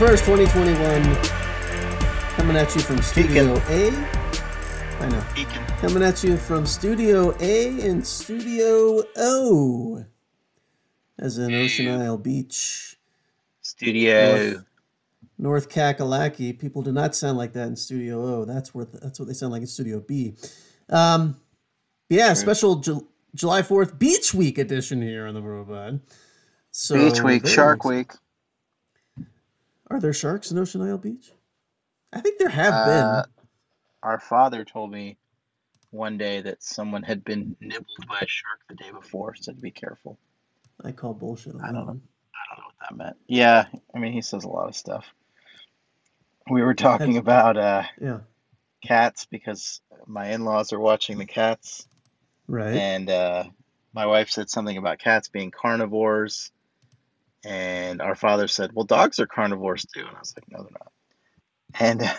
July 1st, 2021. Coming at you from Studio A. I know. Beacon. Coming at you from Studio A and Studio O. As in Ocean Isle Beach, Studio. North, North Kakalaki. People do not sound like that in Studio O. That's where that's what they sound like in Studio B. Um, yeah, special Ju- July 4th Beach Week edition here on the Bro Pod. So Beach Week, Shark Week. Are there sharks in Ocean Isle Beach? I think there have Uh, been. Our father told me one day that someone had been nibbled by a shark the day before, so to be careful. I call bullshit on I don't know. one. I don't know what that meant. Yeah, I mean, he says a lot of stuff. We were talking about uh, Yeah, cats because my in laws are watching the cats, right. and uh, my wife said something about cats being carnivores. And our father said, Well, dogs are carnivores too. And I was like, No, they're not. And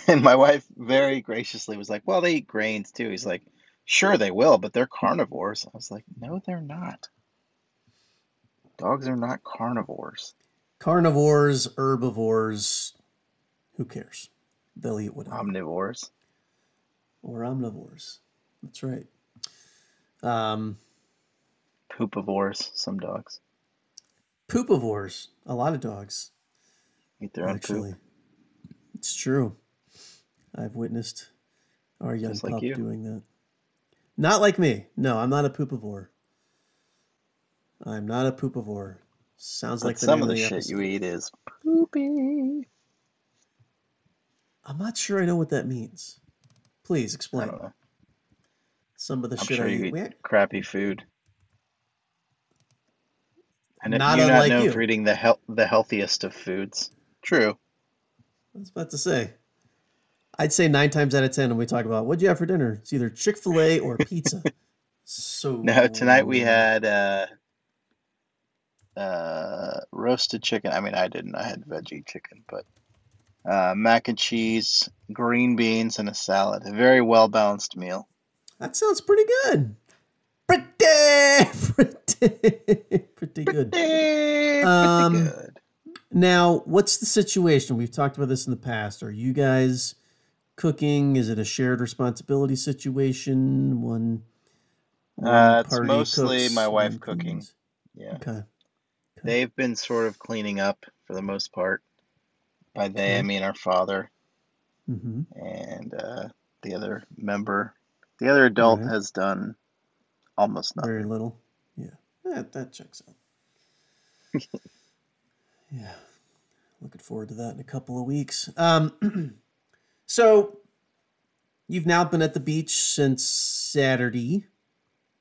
and my wife very graciously was like, Well, they eat grains too. He's like, Sure, they will, but they're carnivores. I was like, No, they're not. Dogs are not carnivores. Carnivores, herbivores, who cares? They'll eat whatever. Omnivores. or omnivores. That's right. Um, Poopivores, some dogs. Poopivores. A lot of dogs, Eat their own actually. poop. It's true. I've witnessed our young Just like pup you. doing that. Not like me. No, I'm not a poopivore. I'm not a poopivore. Sounds But like the some name of the the shit you eat is poopy. I'm not sure I know what that means. Please I explain. don't know. Some of the I'm shit sure I you eat. eat crappy food. And if Not you're not unlike known you. for eating the health, the healthiest of foods. True. I was about to say. I'd say nine times out of ten when we talk about what'd you have for dinner, it's either Chick Fil A or pizza. so No, tonight we had uh, uh, roasted chicken. I mean, I didn't. I had veggie chicken, but uh, mac and cheese, green beans, and a salad. A very well balanced meal. that sounds pretty good. Pretty, pretty, pretty good. Pretty, Um, pretty good. Now, what's the situation? We've talked about this in the past. Are you guys cooking? Is it a shared responsibility situation? One, one Uh, it's mostly my wife cooking. cleans? Yeah, Okay. they've been sort of cleaning up for the most part. By they, I mean our father hmm and uh, the other member. The other adult Right. has done almost nothing. Very little. Yeah, that that checks out. yeah, looking forward to that in a couple of weeks. Um, so you've now been at the beach since Saturday,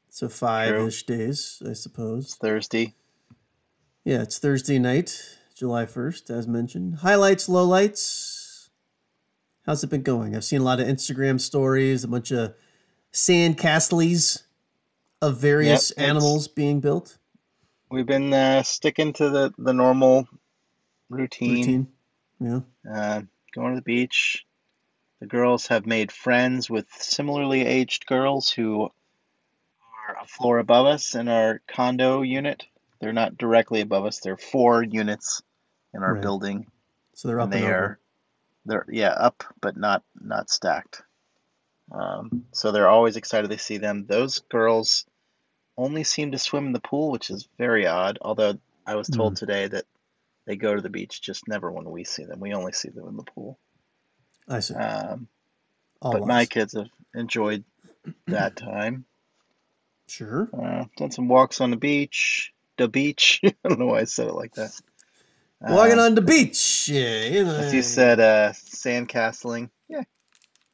so five-ish days, I It's suppose. Thursday. Yeah, it's Thursday night, July first, as mentioned. Highlights, lowlights. How's it been going? I've seen a lot of Instagram stories, a bunch of sand castles of various Yep, animals being built. We've been uh, sticking to the, the normal routine, Routine. Yeah. Uh, going to the beach. The girls have made friends with similarly aged girls who are a floor above us in our condo unit. They're not directly above us. They're four units in our Right. building, So they're up and they are they're yeah up but not not stacked. Um, so they're always excited to see them. Those girls only seem to swim in the pool, which is very odd. Although I was told Mm. today that they go to the beach just never when we see them. We only see them in the pool. I see. Um, but my kids have enjoyed that time. Sure. Uh, done some walks on the beach. The beach. I don't know why I said it like that. Walking Um, on the beach. Yeah. You know, As you said, uh, sandcastling. Yeah.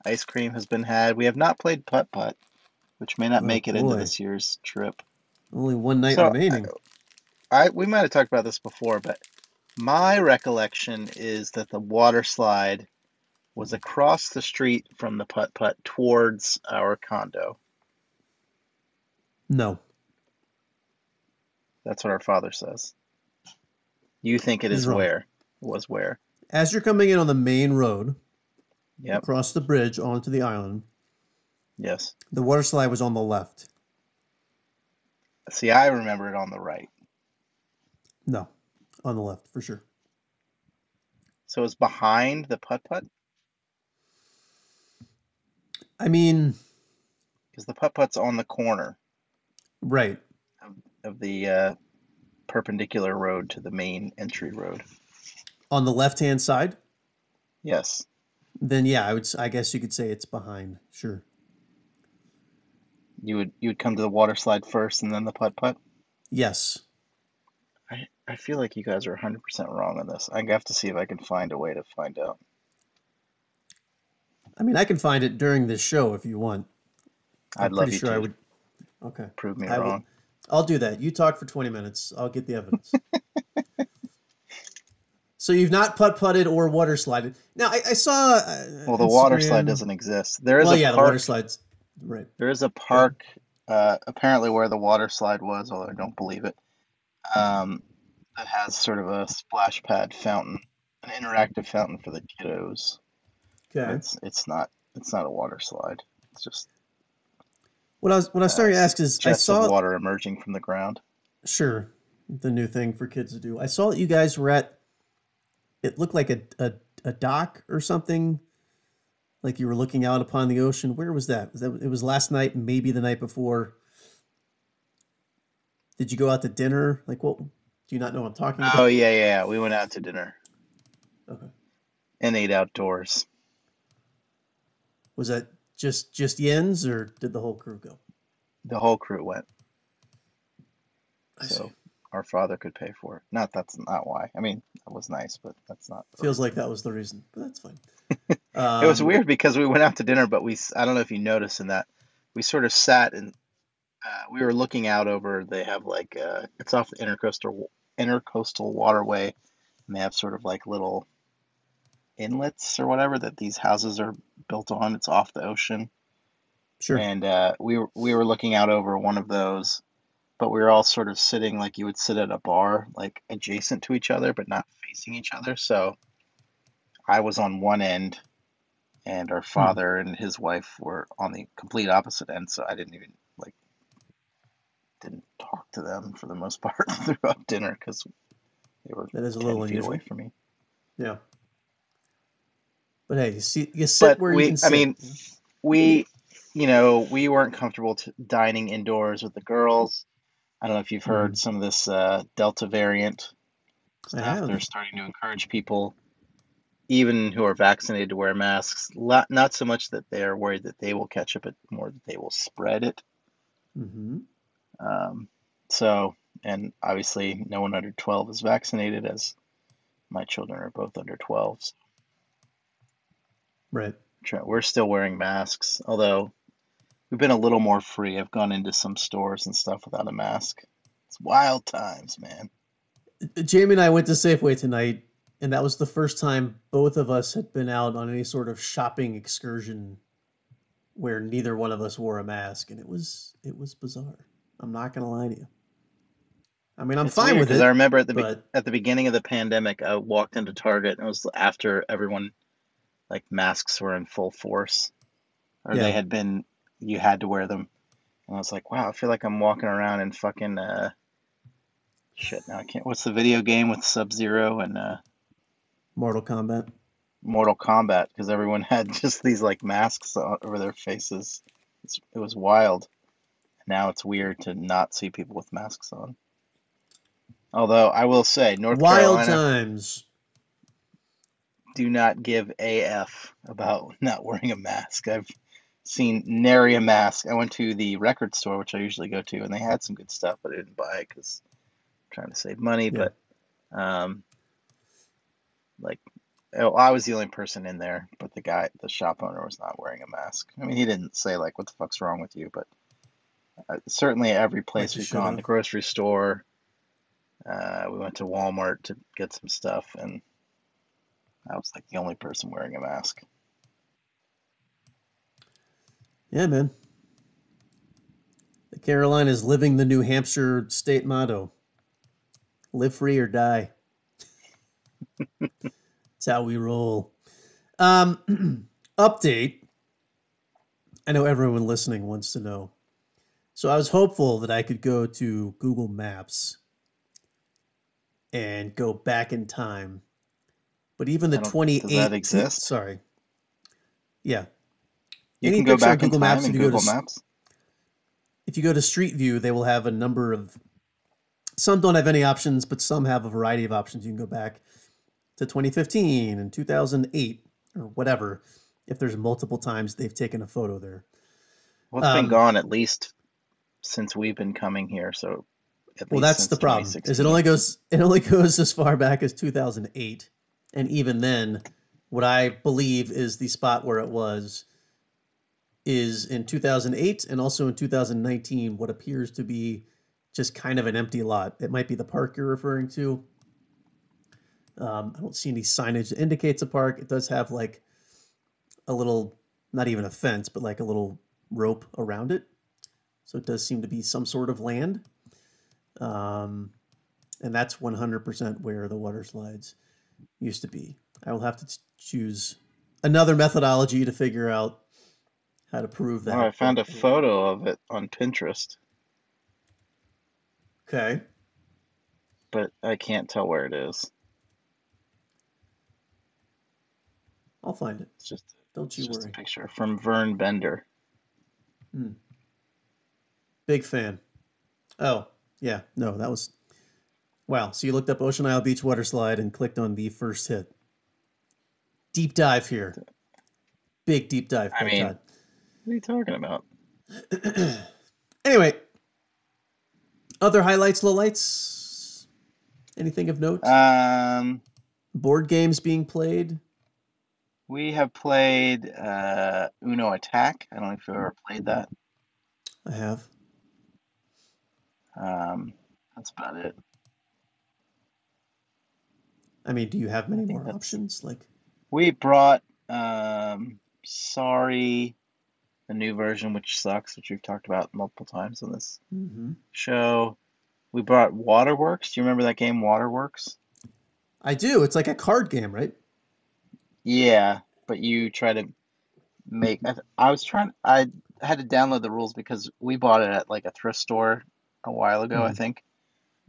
Ice cream has been had. We have not played putt putt, which may not Oh, make it into this year's trip. Only one night So, remaining. I we might have talked about this before, but my recollection is that the water slide was across the street from the putt putt towards our condo. No. That's what our father says. You think it He's is wrong. where? It was where? As you're coming in on the main road, Yep. across the bridge onto the island, Yes. the water slide was on the left. See, I remember it on the right. No, on the left for sure. So it's behind the putt putt I mean, because the putt putt's on the corner right. of, of the uh, perpendicular road to the main entry road. On the left hand side, Yes. Then yeah, I would. I guess you could say it's behind. Sure. You would you would come to the water slide first and then the putt putt. Yes. I, I feel like you guys are 100% wrong on this. I have to see if I can find a way to find out. I mean, I can find it during this show if you want. I'm I'd love pretty sure to I would. Okay. prove me I will- wrong. I'll do that. You talk for 20 minutes. I'll get the evidence. so you've not putt putted or water slided. Now I, I saw. Uh, Well, the water slide doesn't exist. There is Well, a yeah, the park. water slides. Right. There is a park, uh, apparently where the water slide was, although I don't believe it. Um, that has sort of a splash pad fountain, an interactive fountain for the kiddos. Okay. It's it's not it's not a water slide. It's just What I was what I starting to ask is I saw water emerging from the ground. sure the new thing for kids to do. I saw that you guys were at. It looked like a a, a dock or something. Like you were looking out upon the ocean. Where was that? Was that it was last night? Maybe the night before. Did you go out to dinner? Like what? Do you not know what I'm talking about? Oh yeah, yeah. We went out to dinner Okay. and ate outdoors. Was that just just yens or did the whole crew go? The whole crew went, I so see. Our father could pay for it. Not that's not why. I mean, that was nice, but that's not. Feels like that was the reason, but that's fine. It was Um, weird because we went out to dinner, but we I don't know if you noticed in that, we sort of sat and uh, we were looking out over, they have like, uh, it's off the intercoastal, intercoastal waterway, and they have sort of like little inlets or whatever that these houses are built on. It's off the ocean. Sure. And uh, we were, we were looking out over one of those, but we were all sort of sitting like you would sit at a bar, like adjacent to each other, but not facing each other. So I was on one end, and our hmm. father and his wife were on the complete opposite end. So I didn't even like didn't talk to them for the most part throughout dinner because they were That is a little feet away from me. Yeah. But hey, you see, you sit But where you we, can I mean, we, you know, we weren't comfortable t dining indoors with the girls. I don't know if you've heard some of this uh, Delta variant stuff. They're starting to encourage people, even who are vaccinated, to wear masks. Lot, not so much that they are worried that they will catch it, but more that they will spread it. Mm-hmm. Um, so, and obviously, no one under 12 is vaccinated, as my children are both under 12. So Right. we're still wearing masks, although we've been a little more free. I've gone into some stores and stuff without a mask. It's wild times, man. Jamie and I went to Safeway tonight, and that was the first time both of us had been out on any sort of shopping excursion where neither one of us wore a mask, and it was it was bizarre. I'm not gonna lie to you. I mean, I'm It's fine weird with because it. I remember at the be- at the beginning of the pandemic, I walked into Target and it was after everyone like masks were in full force, or Yeah. they had been. You had to wear them, and I was like, wow, I feel like I'm walking around in fucking uh, shit. Now I can't. What's the video game with Sub Zero and uh, Mortal Kombat. Mortal Kombat? Because everyone had just these like masks over their faces. It's, it was wild. Now it's weird to not see people with masks on. Although I will say, North Wild Carolina. times. do not give AF about not wearing a mask. I've seen nary a mask. I went to the record store, which I usually go to, and they had some good stuff, but I didn't buy it because I'm trying to save money. Yeah. But, um, like, oh, I was the only person in there, but the guy, the shop owner, was not wearing a mask. I mean, he didn't say like, "What the fuck's wrong with you?" But uh, certainly, every place we've gone, have. the grocery store, uh, we went to Walmart to get some stuff, and I was like the only person wearing a mask. Yeah, man. The Carolinas living the New Hampshire state motto live free or die. That's how we roll. Um, update. I know everyone listening wants to know. So I was hopeful that I could go to Google Maps and go back in time But even the I 28 that exist? sorry. Yeah. You Any can go back in Google Maps if you go to Maps. if you go to Street View, they will have a number of. Some don't have any options, but some have a variety of options. You can go back to 2015 and 2008 or whatever. If there's multiple times they've taken a photo there. Well, it's Um, been gone at least since we've been coming here. So, at Well, that's the problem. Is it only goes it only goes as far back as 2008, and even then, what I believe is the spot where it was is in 2008 and also in 2019 what appears to be just kind of an empty lot. It might be the park you're referring to. Um, I don't see any signage that indicates a park. It does have like a little, not even a fence, but like a little rope around it. So it does seem to be some sort of land. Um, and that's 100% where the water slides used to be. I will have to choose another methodology to figure out how to prove that. Oh, I found a photo of it on Pinterest, Okay. but I can't tell where it is. I'll find it. It's just, Don't it's you just a worry. picture from Vern Bender. Hmm. Big fan. Oh, yeah. No, that was. Wow. So you looked up Ocean Isle Beach water slide and clicked on the first hit. Deep dive here. Big deep dive. I mean- Todd. What are you talking about? Anyway, other highlights, lowlights? Anything of note? Um, Board games being played? we have played uh, Uno Attack. I don't know if you've ever played that. I have. Um, that's about it. I mean, do you have many more options? Like, We brought um, Sorry, the new version, which sucks, which we've talked about multiple times on this mhm. show. We brought Waterworks. Do you remember that game, Waterworks? I do. It's like a card game, right? Yeah, but you try to make. I, I was trying. I had to download the rules because we bought it at like a thrift store a while ago, I Mhm. think.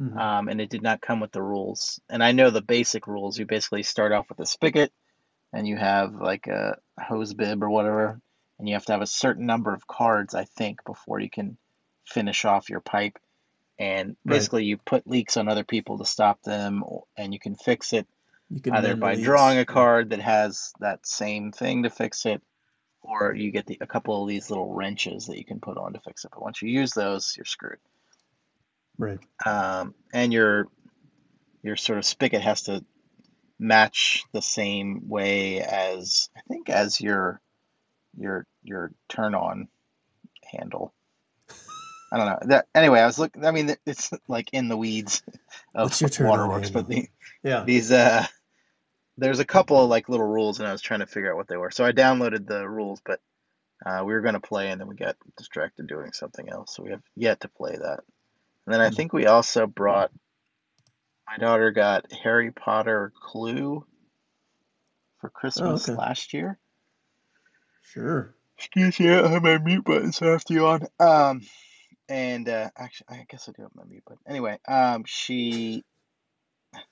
Mhm. um, and it did not come with the rules. And I know the basic rules. You basically start off with a spigot, and you have like a hose bib or whatever, and you have to have a certain number of cards, I think, before you can finish off your pipe. And Right. basically, you put leaks on other people to stop them, and you can fix it You can either by leaks. drawing a card that has that same thing to fix it, or you get the, a couple of these little wrenches that you can put on to fix it. But once you use those, you're screwed Right. um, and your your sort of spigot has to match the same way as I think as your your your turn on handle. I don't know that. Anyway, I was looking. I mean, it's like in the weeds of What's your turn-on waterworks, but the, Yeah. these uh, there's a couple of like little rules, and I was trying to figure out what they were. So I downloaded the rules, but uh, we were going to play, and then we got distracted doing something else, so we have yet to play that. And then I Hmm. think we also brought my daughter got Harry Potter Clue for Christmas okay. last year. Sure. Excuse me, I have my mute button, so I have to on. Um, and uh, actually, I guess I do have my mute button. Anyway, um, she,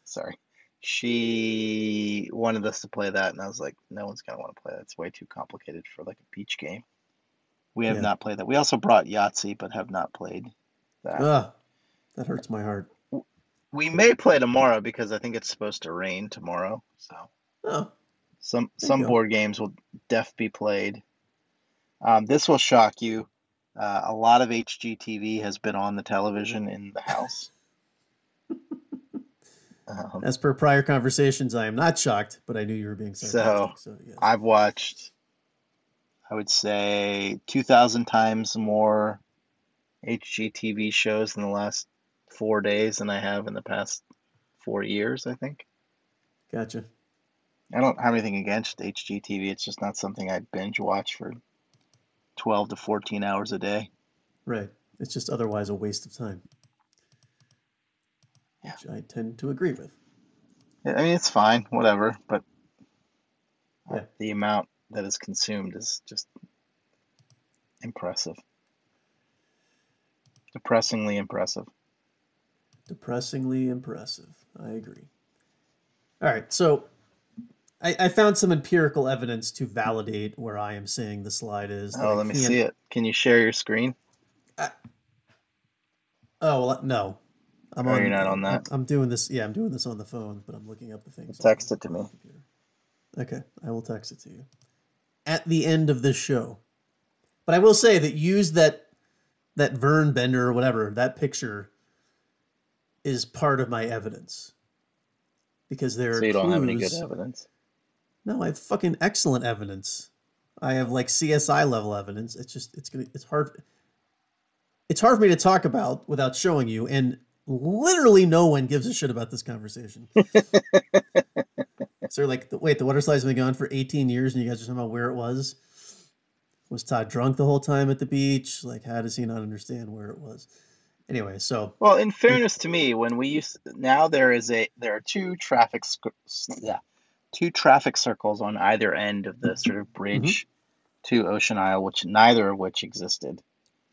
sorry, she wanted us to play that, and I was like, no one's gonna want to play that. It's way too complicated for like a beach game. We have Yeah. not played that. We also brought Yahtzee, but have not played that. Ah, that hurts my heart. We may play tomorrow because I think it's supposed to rain tomorrow. So Oh, some some board games will def be played. Um, this will shock you. Uh, a lot of HGTV has been on the television in the house. um, as per prior conversations, I am not shocked, but I knew you were being sarcastic. So, yes. I've watched, I would say, 2,000 times more HGTV shows in the last four days than I have in the past four years, I think. Gotcha. I don't have anything against HGTV. It's just not something I binge watch for 12 to 14 hours a day. Right. It's just otherwise a waste of time. Yeah. Which I tend to agree with. I mean, it's fine, whatever, but Yeah. the amount that is consumed is just impressive. Depressingly impressive. Depressingly impressive. I agree. All right. So I, I found some empirical evidence to validate where I am saying the slide is. Oh, let me see it. Can you share your screen? Oh well, no. I'm Oh, you're not on that? I'm, I'm doing this. Yeah, I'm doing this on the phone, but I'm looking up the things. Text the it to me. Okay, I will text it to you at the end of this show. But I will say that use that that Vern Bender or whatever that picture is part of my evidence because there. So are you don't have any good evidence. No, I have fucking excellent evidence. I have like CSI level evidence. It's just it's gonna it's hard it's hard for me to talk about without showing you, and literally no one gives a shit about this conversation. so like the, wait, the water slide's been gone for 18 years and you guys are talking about where it was. Was Todd drunk the whole time at the beach? Like how does he not understand where it was? Anyway, so Well, in fairness to me, when we used now there is a there are two traffic sc- yeah, two traffic circles on either end of the mm-hmm. sort of mm-hmm. bridge to Ocean Isle, which neither of which existed.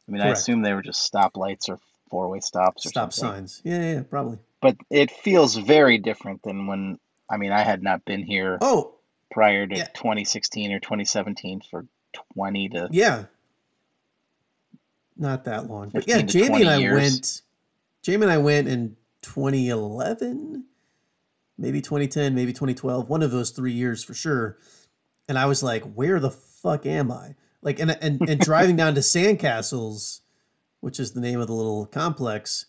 I mean, I assume they were just stoplights or four-way stops or stop something. signs. Yeah, yeah, yeah, probably. But it feels very different than when I mean, I had not been here Oh, prior to yeah. 2016 or 2017 for 20 to Yeah. Not that long. But yeah, Jamie and I years. went Jamie and I went in 2011, maybe 2010, maybe 2012, one of those 3 years for sure. And I was like, where the fuck am I? Like and and, and driving down to Sandcastles, which is the name of the little complex,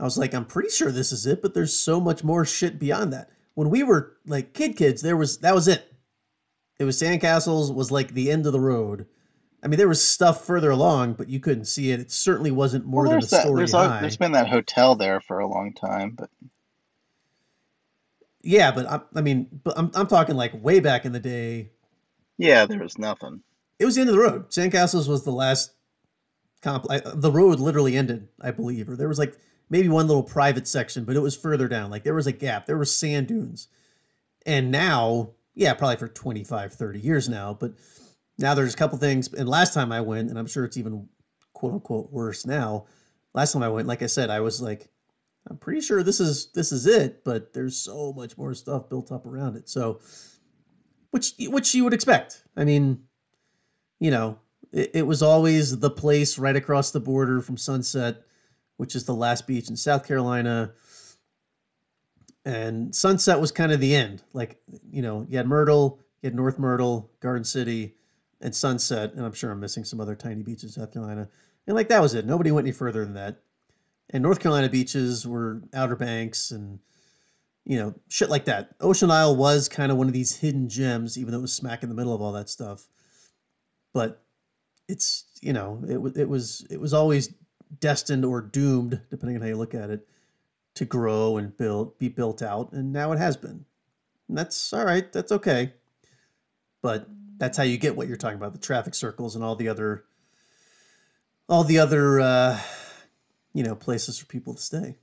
I was like, I'm pretty sure this is it, but there's so much more shit beyond that. When we were like kid kids, there was that was it. It was Sandcastles was like the end of the road. I mean, there was stuff further along, but you couldn't see it. It certainly wasn't more Well, than a there's that, story there's, high. there's been that hotel there for a long time, but Yeah, but I, I mean, but I'm I'm talking like way back in the day. yeah, there was nothing. It was the end of the road. Sandcastles was the last comp. I, the road literally ended, I believe, or there was like maybe one little private section, but it was further down. Like there was a gap. There were sand dunes, and now, yeah, probably for 25, 30 years now, but now there's a couple things. And last time I went, and I'm sure it's even quote unquote worse now. Last time I went, like I said, I was like, I'm pretty sure this is this is it, but there's so much more stuff built up around it. So, which which you would expect. I mean, you know, it, it was always the place right across the border from Sunset, which is the last beach in South Carolina. And Sunset was kind of the end. Like, you know, you had Myrtle, you had North Myrtle, Garden City, and Sunset. And I'm sure I'm missing some other tiny beaches in South Carolina. And like, that was it. Nobody went any further than that. And North Carolina beaches were Outer Banks and, you know, shit like that. Ocean Isle was kind of one of these hidden gems, even though it was smack in the middle of all that stuff. But it's, you know, it, it was it was always destined or doomed, depending on how you look at it, to grow and build, be built out, and now it has been. And that's all right. That's okay. But that's how you get what you're talking about: the traffic circles and all the other, all the other, uh, you know, places for people to stay.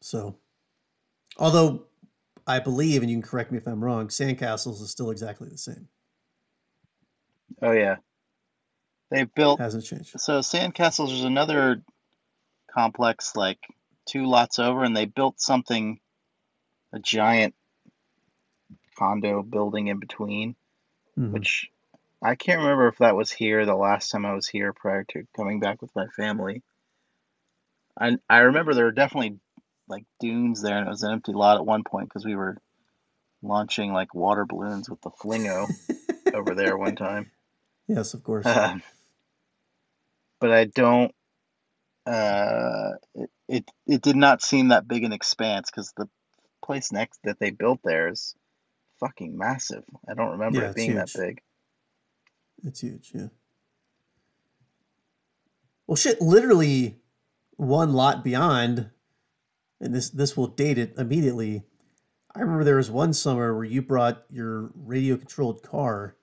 So, although I believe, and you can correct me if I'm wrong, Sandcastles is still exactly the same. Oh yeah, they built Hasn't changed. so Sandcastles is another complex like two lots over, and they built something, a giant condo building in between, Mhm. which I can't remember if that was here the last time I was here prior to coming back with my family. I I remember there were definitely like dunes there, and it was an empty lot at one point because we were launching like water balloons with the flingo over there one time. Yes, of course. Um, but I don't. Uh, it, it it did not seem that big an expanse because the place next that they built there is fucking massive. I don't remember Yeah, it it's being that big. It's huge, yeah. Well, shit, literally one lot beyond, and this this will date it immediately. I remember there was one summer where you brought your radio controlled car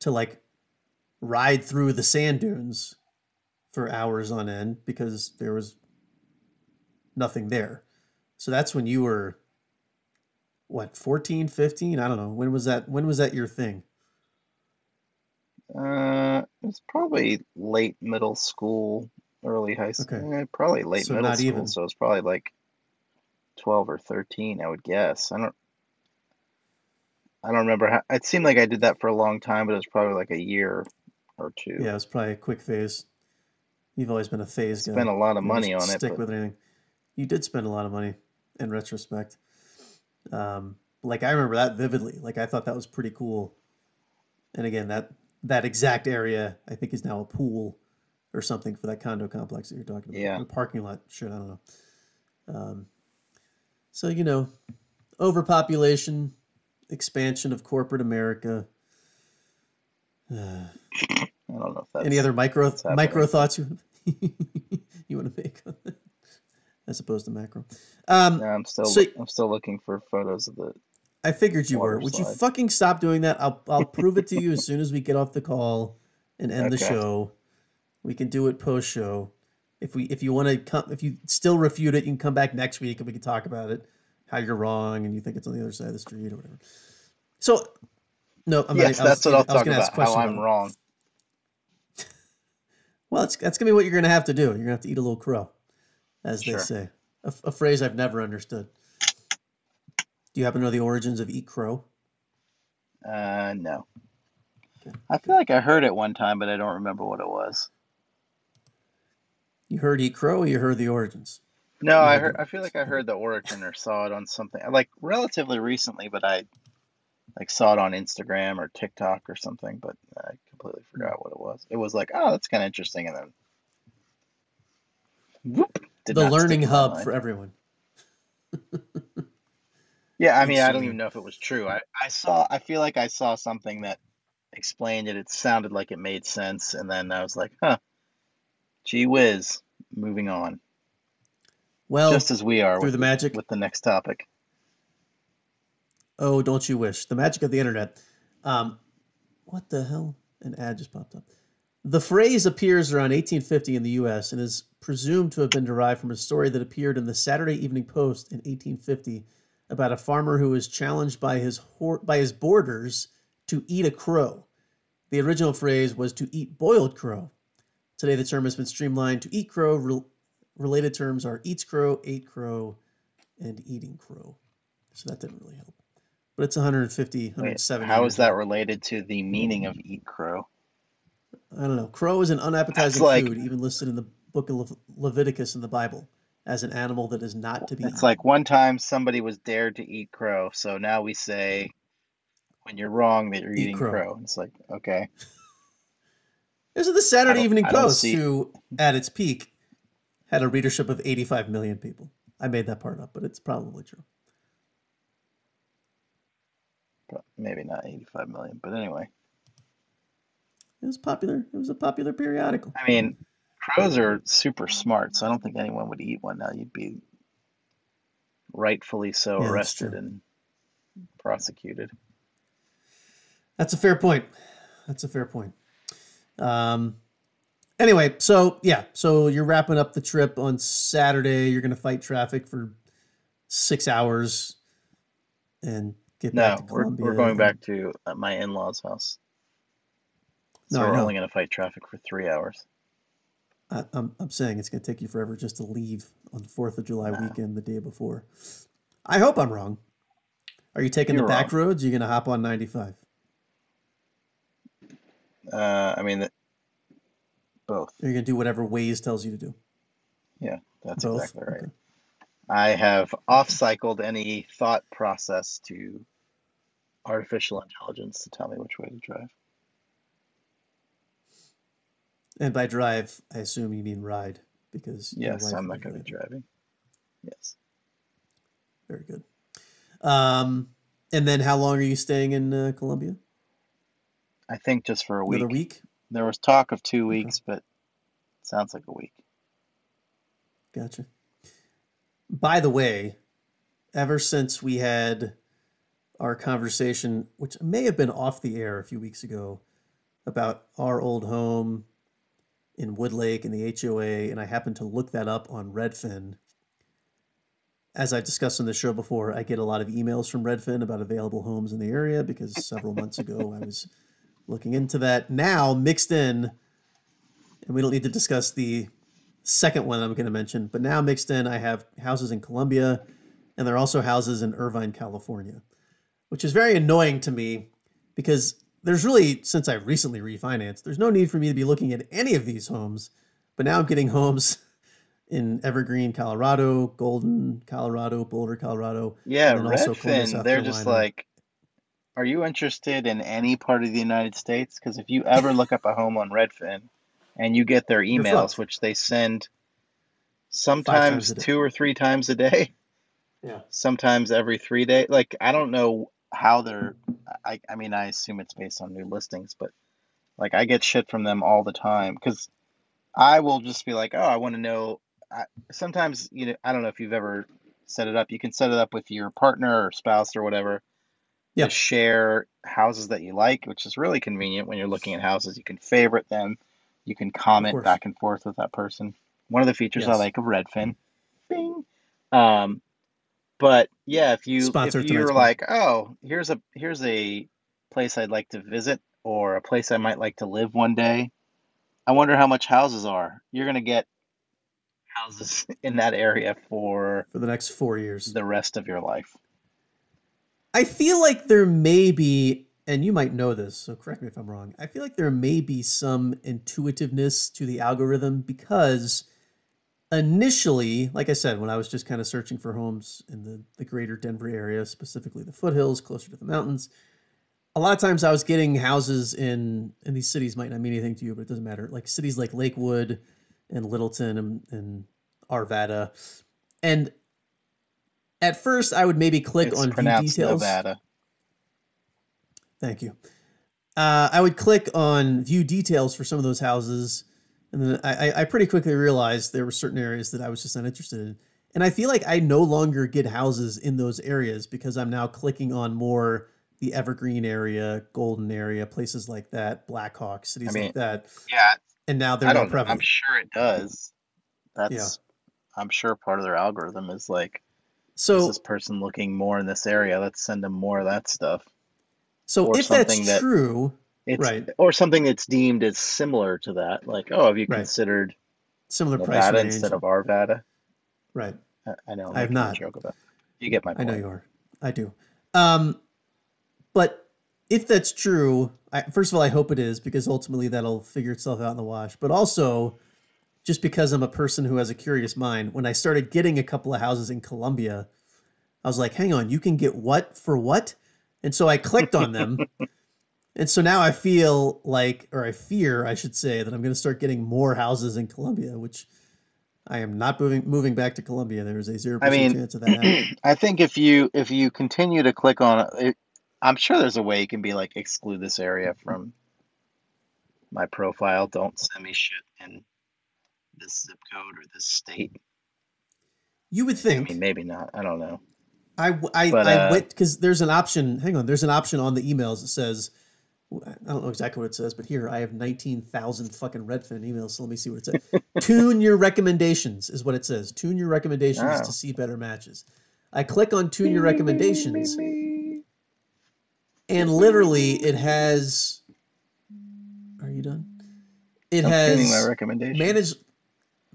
to like ride through the sand dunes for hours on end because there was nothing there. So that's when you were what, 14, 15? I don't know. When was that when was that your thing? Uh, it was probably late middle school, early high school. Okay. eh, probably late So middle school. even. So it's probably like 12 or 13, I would guess. I don't. I don't remember how. It seemed like I did that for a long time, but it was probably like a year or two. Yeah, it was probably a quick phase. You've always been a phase guy. Spent a lot of You money on it, Stick with anything. You did spend a lot of money in retrospect. Um, like I remember that vividly. Like I thought that was pretty cool. And again, that that exact area I think is now a pool or something for that condo complex that you're talking about. Yeah. Parking lot. Shit, I don't know. Um, so you know, overpopulation, expansion of corporate America. Uh, I don't know if that's any other micro micro thoughts you you want to make on that, as opposed to macro? Um, Yeah, I'm still So- I'm still looking for photos of the. I figured you were. Water Would you fucking stop doing that? I'll I'll prove it to you as soon as we get off the call and end the show. We can do it post show. If we if you want to come if you still refute it, you can come back next week and we can talk about it. How you're wrong and you think it's on the other side of the street or whatever. So no, I'm yes, not, I was- that's what I'll talk gonna ask a about. How I'm wrong. Well, it's, that's gonna be what you're gonna have to do. You're gonna have to eat a little crow, as they say. A, a phrase I've never understood. Do you happen to know the origins of eat crow? Uh, no. Okay. I feel like I heard it one time, but I don't remember what it was. You heard eat crow, or you heard the origins? No, I heard. but- I feel like I heard the origin or saw it on something like relatively recently, but I like saw it on Instagram or TikTok or something, but I completely forgot what it was. It was like, oh, that's kind of interesting, and then whoop, did the not learning in hub for everyone. Yeah, I mean, I don't even know if it was true. I, I saw, I feel like I saw something that explained it. It sounded like it made sense, and then I was like, huh, gee whiz, moving on. Well, Just as we are through with, the magic. with the next topic. Oh, don't you wish? The magic of the internet. Um, what the hell? An ad just popped up. The phrase appears around 1850 in the U.S. and is presumed to have been derived from a story that appeared in the Saturday Evening Post in 1850 about a farmer who was challenged by his hor- by his boarders to eat a crow. The original phrase was to eat boiled crow. Today, the term has been streamlined to eat crow. Rel- related terms are eats crow, ate crow, and eating crow. So that didn't really help. But it's 150, Wait, 170. how years that related to the meaning of eat crow? I don't know. Crow is an unappetizing like- food, even listed in the book of Lev- Leviticus in the Bible as an animal that is not to be. It's eaten. like one time somebody was dared to eat crow, so now we say when you're wrong that you're Eat eating crow. crow. It's like, okay. This is the Saturday Evening Post, who at its peak had a readership of 85 million people. I made that part up, but it's probably true. Maybe not 85 million, but anyway. It was popular. It was a popular periodical. I mean, crows are super smart, so I don't think anyone would eat one now. You'd be rightfully so Yeah, arrested and prosecuted. That's a fair point. That's a fair point. Um, anyway, so yeah, so you're wrapping up the trip on Saturday. You're going to fight traffic for six hours and get back No, to we're, Columbia. we're going back to uh, my in-laws' house. So No, we're only going to fight traffic for three hours. I, I'm, I'm saying it's going to take you forever just to leave on the 4th of July No. weekend the day before. I hope I'm wrong. Are you taking You're the back roads? Or are you going to hop on 95? Uh, I mean, both. You're to do whatever Waze tells you to do? Yeah, that's Both? exactly right. Okay. I have off-cycled any thought process to artificial intelligence to tell me which way to drive. And by drive, I assume you mean ride because Yes, I'm not going to be driving. Yes. Very good. Um, and then how long are you staying in uh, Columbia? I think just for a week. Another week? There was talk of two weeks, but it sounds like a week. Gotcha. By the way, ever since we had our conversation, which may have been off the air a few weeks ago, about our old home in Woodlake and the HOA, and I happened to look that up on Redfin. As I've discussed on the show before, I get a lot of emails from Redfin about available homes in the area because several months ago I was looking into that. Now, mixed in, and we don't need to discuss the second one I'm going to mention, but now mixed in, I have houses in Columbia, and there are also houses in Irvine, California. which is very annoying to me because there's really, since I recently refinanced, there's no need for me to be looking at any of these homes. But now I'm getting homes in Evergreen, Colorado, Golden, Colorado, Boulder, Colorado. Yeah, and then also Columbia, Redfin, South they're just like, are you interested in any part of the United States? Because if you ever look up a home on Redfin and you get their emails, which they send sometimes two or three times a day, Yeah. sometimes every three days, like I don't know how they're, I, I mean, I assume it's based on new listings, but like I get shit from them all the time because I will just be like, oh, I want to know. I, sometimes, you know, I don't know if you've ever set it up. You can set it up with your partner or spouse or whatever Yeah. to share houses that you like, which is really convenient when you're looking at houses. You can favorite them, you can comment back and forth with that person. One of the features I like of Redfin. Bing. Um, but yeah, if you Sponsor if you're like, oh, here's a here's a place I'd like to visit or a place I might like to live one day, I wonder how much houses are. You're gonna get houses in that area for for the next four years. the rest of your life. I feel like there may be, and you might know this, so correct me if I'm wrong. I feel like there may be some intuitiveness to the algorithm because initially, like I said, when I was just kind of searching for homes in the, the greater Denver area, specifically the foothills, closer to the mountains, a lot of times I was getting houses in, and these cities might not mean anything to you, but it doesn't matter. Like cities like Lakewood and Littleton and, and Arvada. And at first, I would maybe click It's on view details. Nevada. Thank you. Uh, I would click on view details for some of those houses, and then I, I- I pretty quickly realized there were certain areas that I was just not interested in. And I feel like I no longer get houses in those areas because I'm now clicking on more the Evergreen area, Golden area, places like that, Blackhawk, cities mean, like that. Yeah, And now they're I don't know. I'm sure it does. That's I'm sure part of their algorithm is like, So, this person looking more in this area? Let's send them more of that stuff. so or if that's that- true, It's Right. or something that's deemed as similar to that. Like, oh, have you Right. considered similar price range, instead of Arvada? right? I, I know. I'm I have not. joke about. It. You get my point. I know you are. I do. Um, but if that's true, I, first of all, I hope it is because ultimately that'll figure itself out in the wash. But also, just because I'm a person who has a curious mind, when I started getting a couple of houses in Columbia, I was like, hang on, you can get what for what? And so I clicked on them. and so now I feel like, or I fear, I should say, that I'm going to start getting more houses in Columbia, which I am not moving moving back to Columbia. There's a 0% I mean, chance of that happening. I think if you if you continue to click on it, I'm sure there's a way you can be like exclude this area from my profile. Don't send me shit in this zip code or this state. You would think. I mean, maybe not. I don't know. I I, But, I uh, went because there's an option. Hang on, there's an option on the emails that says, I don't know exactly what it says, but here I have nineteen thousand fucking Redfin emails. So let me see what it says. tune your recommendations is what it says. Tune your recommendations Oh. to see better matches. I click on tune your recommendations, and literally it has. Are you done? It I'm has recommendation. manage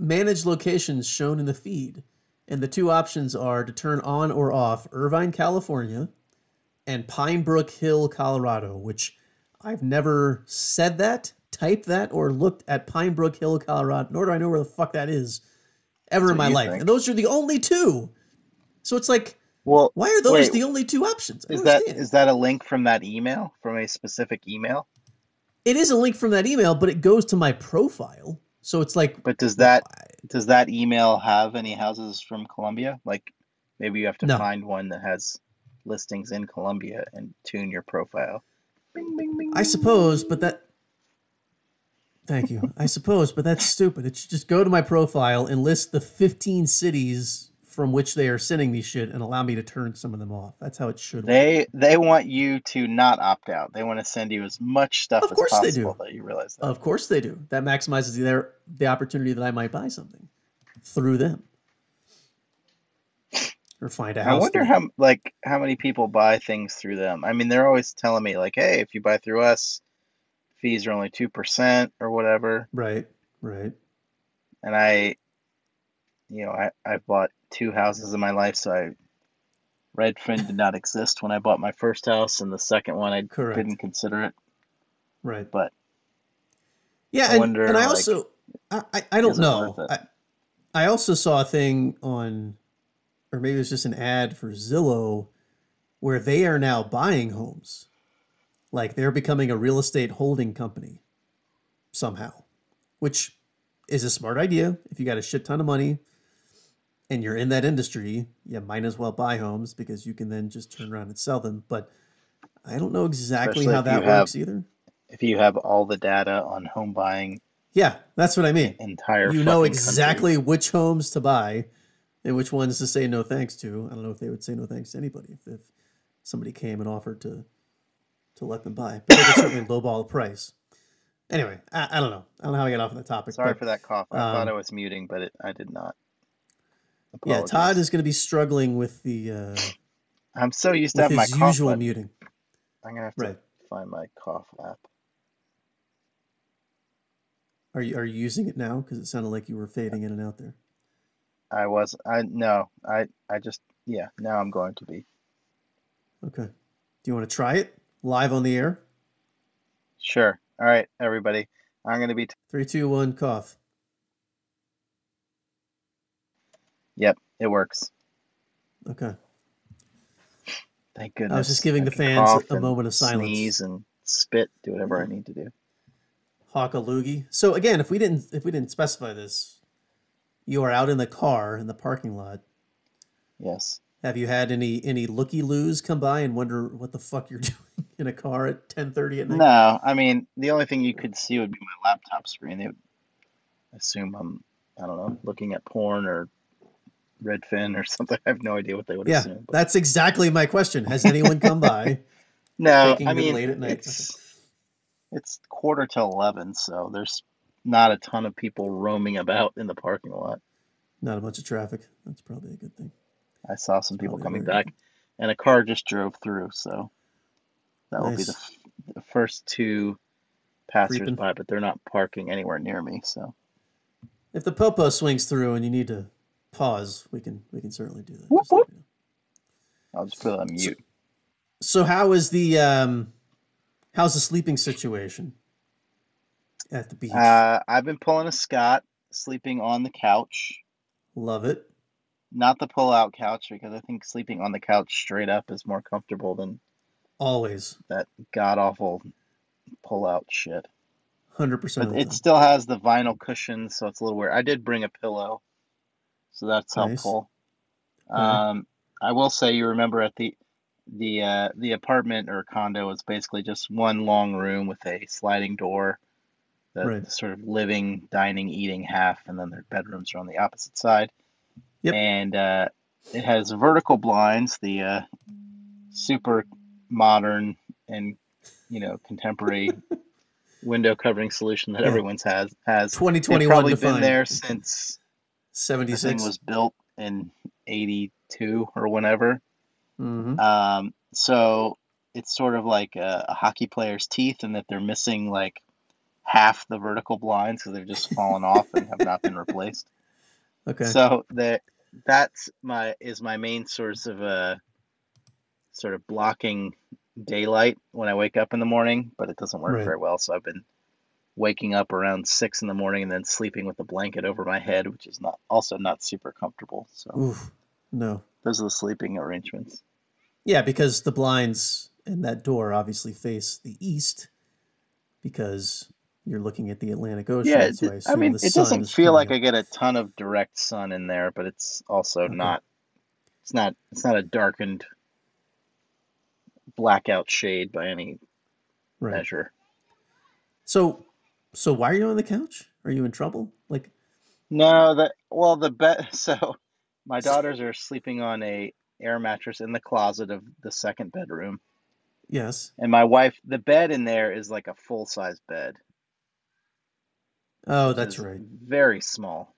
manage locations shown in the feed and the two options are to turn on or off irvine california and pine brook hill colorado which i've never said that typed that or looked at pine brook hill colorado nor do i know where the fuck that is ever That's in my life think. and those are the only two so it's like well, why are those Wait, the only two options I is that understand. is that a link from that email from a specific email? it is a link from that email but it goes to my profile so it's like But does that does that email have any houses from Columbia? Like maybe you have to No. find one that has listings in Columbia and tune your profile. Bing, bing, bing, I suppose, but that. Thank you. I suppose, but that's stupid. It should just go to my profile and list the 15 cities from which they are sending me shit and allow me to turn some of them off. That's how it should work. They they want you to not opt out. They want to send you as much stuff Of as course they do. that you realize that. Of course they do. That maximizes their the opportunity that I might buy something through them. Or find a I house. I wonder through how like how many people buy things through them. I mean, they're always telling me like, "Hey, if you buy through us, fees are only 2% or whatever." Right, right. And I you know, I I've bought two houses in my life, so I Redfin did not exist when I bought my first house, and the second one I Correct. didn't consider it. Right. But Yeah, I and, wonder, and I like, also I, I, I don't know. I. I also saw a thing on or maybe it was just an ad for Zillow where they are now buying homes. Like they're becoming a real estate holding company somehow. Which is a smart idea. If you got a shit ton of money and you're in that industry, you might as well buy homes because you can then just turn around and sell them. But I don't know exactly Especially how that have- works either. if you have all the data on home buying Yeah, that's what I mean. entire you know exactly which homes to buy and which ones to say no thanks to. I don't know if they would say no thanks to anybody if, if somebody came and offered to to let them buy. But they could certainly lowball the price. Anyway, I, I don't know. I don't know how I got off on the topic. Sorry but, for that cough. I thought um, I was muting, but it, I did not. Yeah, Todd is going to be struggling with the uh, I'm so used to having my cough usual muting. I'm gonna have to Right. find my cough app. Are you are you using it now? Because it sounded like you were fading in and out there. I was I no I I just yeah now I'm going to be Okay. Do you want to try it live on the air? sure. All right, everybody. I'm gonna be. Three, two, one, cough. Yep, it works. Okay. Thank goodness. I was just giving I the fans a moment of silence. Sneeze and spit. Do whatever I need to do. Hawk a loogie. So again, if we didn't if we didn't specify this, you are out in the car in the parking lot. Yes. Have you had any any looky loos come by and wonder what the fuck you're doing in a car at ten thirty at night? No, I mean the only thing you could see would be my laptop screen. They would assume I'm I don't know looking at porn or Redfin or something. I have no idea what they would Yeah, assume. but- that's exactly my question. Has anyone come by? No, I mean late at night. it's it's quarter to eleven, so there's not a ton of people roaming about in the parking lot. Not a bunch of traffic. That's probably a good thing. I saw some people coming back, and a car just drove through. So that will be the, f- the first two passersby, but they're not parking anywhere near me. So If the popo swings through and you need to pause, we can we can certainly do that. Whoop, whoop. me. I'll just put it on mute. So how is the um how's the sleeping situation at the beach? Uh, I've been pulling a Scott, sleeping on the couch, Love it. not the pull-out couch, because I think sleeping on the couch straight up is more comfortable than Always. that god-awful pull-out shit. 100% But of the it still has the vinyl cushions, so it's a little weird. I did bring a pillow, so that's Nice. helpful. Um, I will say, you remember at the the uh, the apartment or condo was basically just one long room with a sliding door, the, Right. the sort of living, dining, eating half, and then their bedrooms are on the opposite side. Yep. And uh, it has vertical blinds, the uh, super modern and you know contemporary window covering solution that Yeah. everyone's has has. They've 2021 probably defined. been there since the thing 76. was built in 82 or whenever. hmm Um, so it's sort of like a, a hockey player's teeth in that they're missing like half the vertical blinds because they've just fallen off and have not been replaced. Okay. So that that's my is my main source of uh sort of blocking daylight when I wake up in the morning, but it doesn't work Right. very well. So I've been waking up around six in the morning and then sleeping with a blanket over my head, which is not also not super comfortable. So Oof. No. those are the sleeping arrangements. Yeah, because the blinds and that door obviously face the east because you're looking at the Atlantic Ocean. Yeah, so it- I mean, the it doesn't feel like I get a ton of direct sun in there, but it's also Okay. not. It's not. It's not a darkened blackout shade by any Right. measure. So, so why are you on the couch? Are you in trouble? Like, No, that well, the bed. So, my daughters are sleeping on a air mattress in the closet of the second bedroom, yes. and my wife. The bed in there is like a full size bed. Oh, that's right. Very small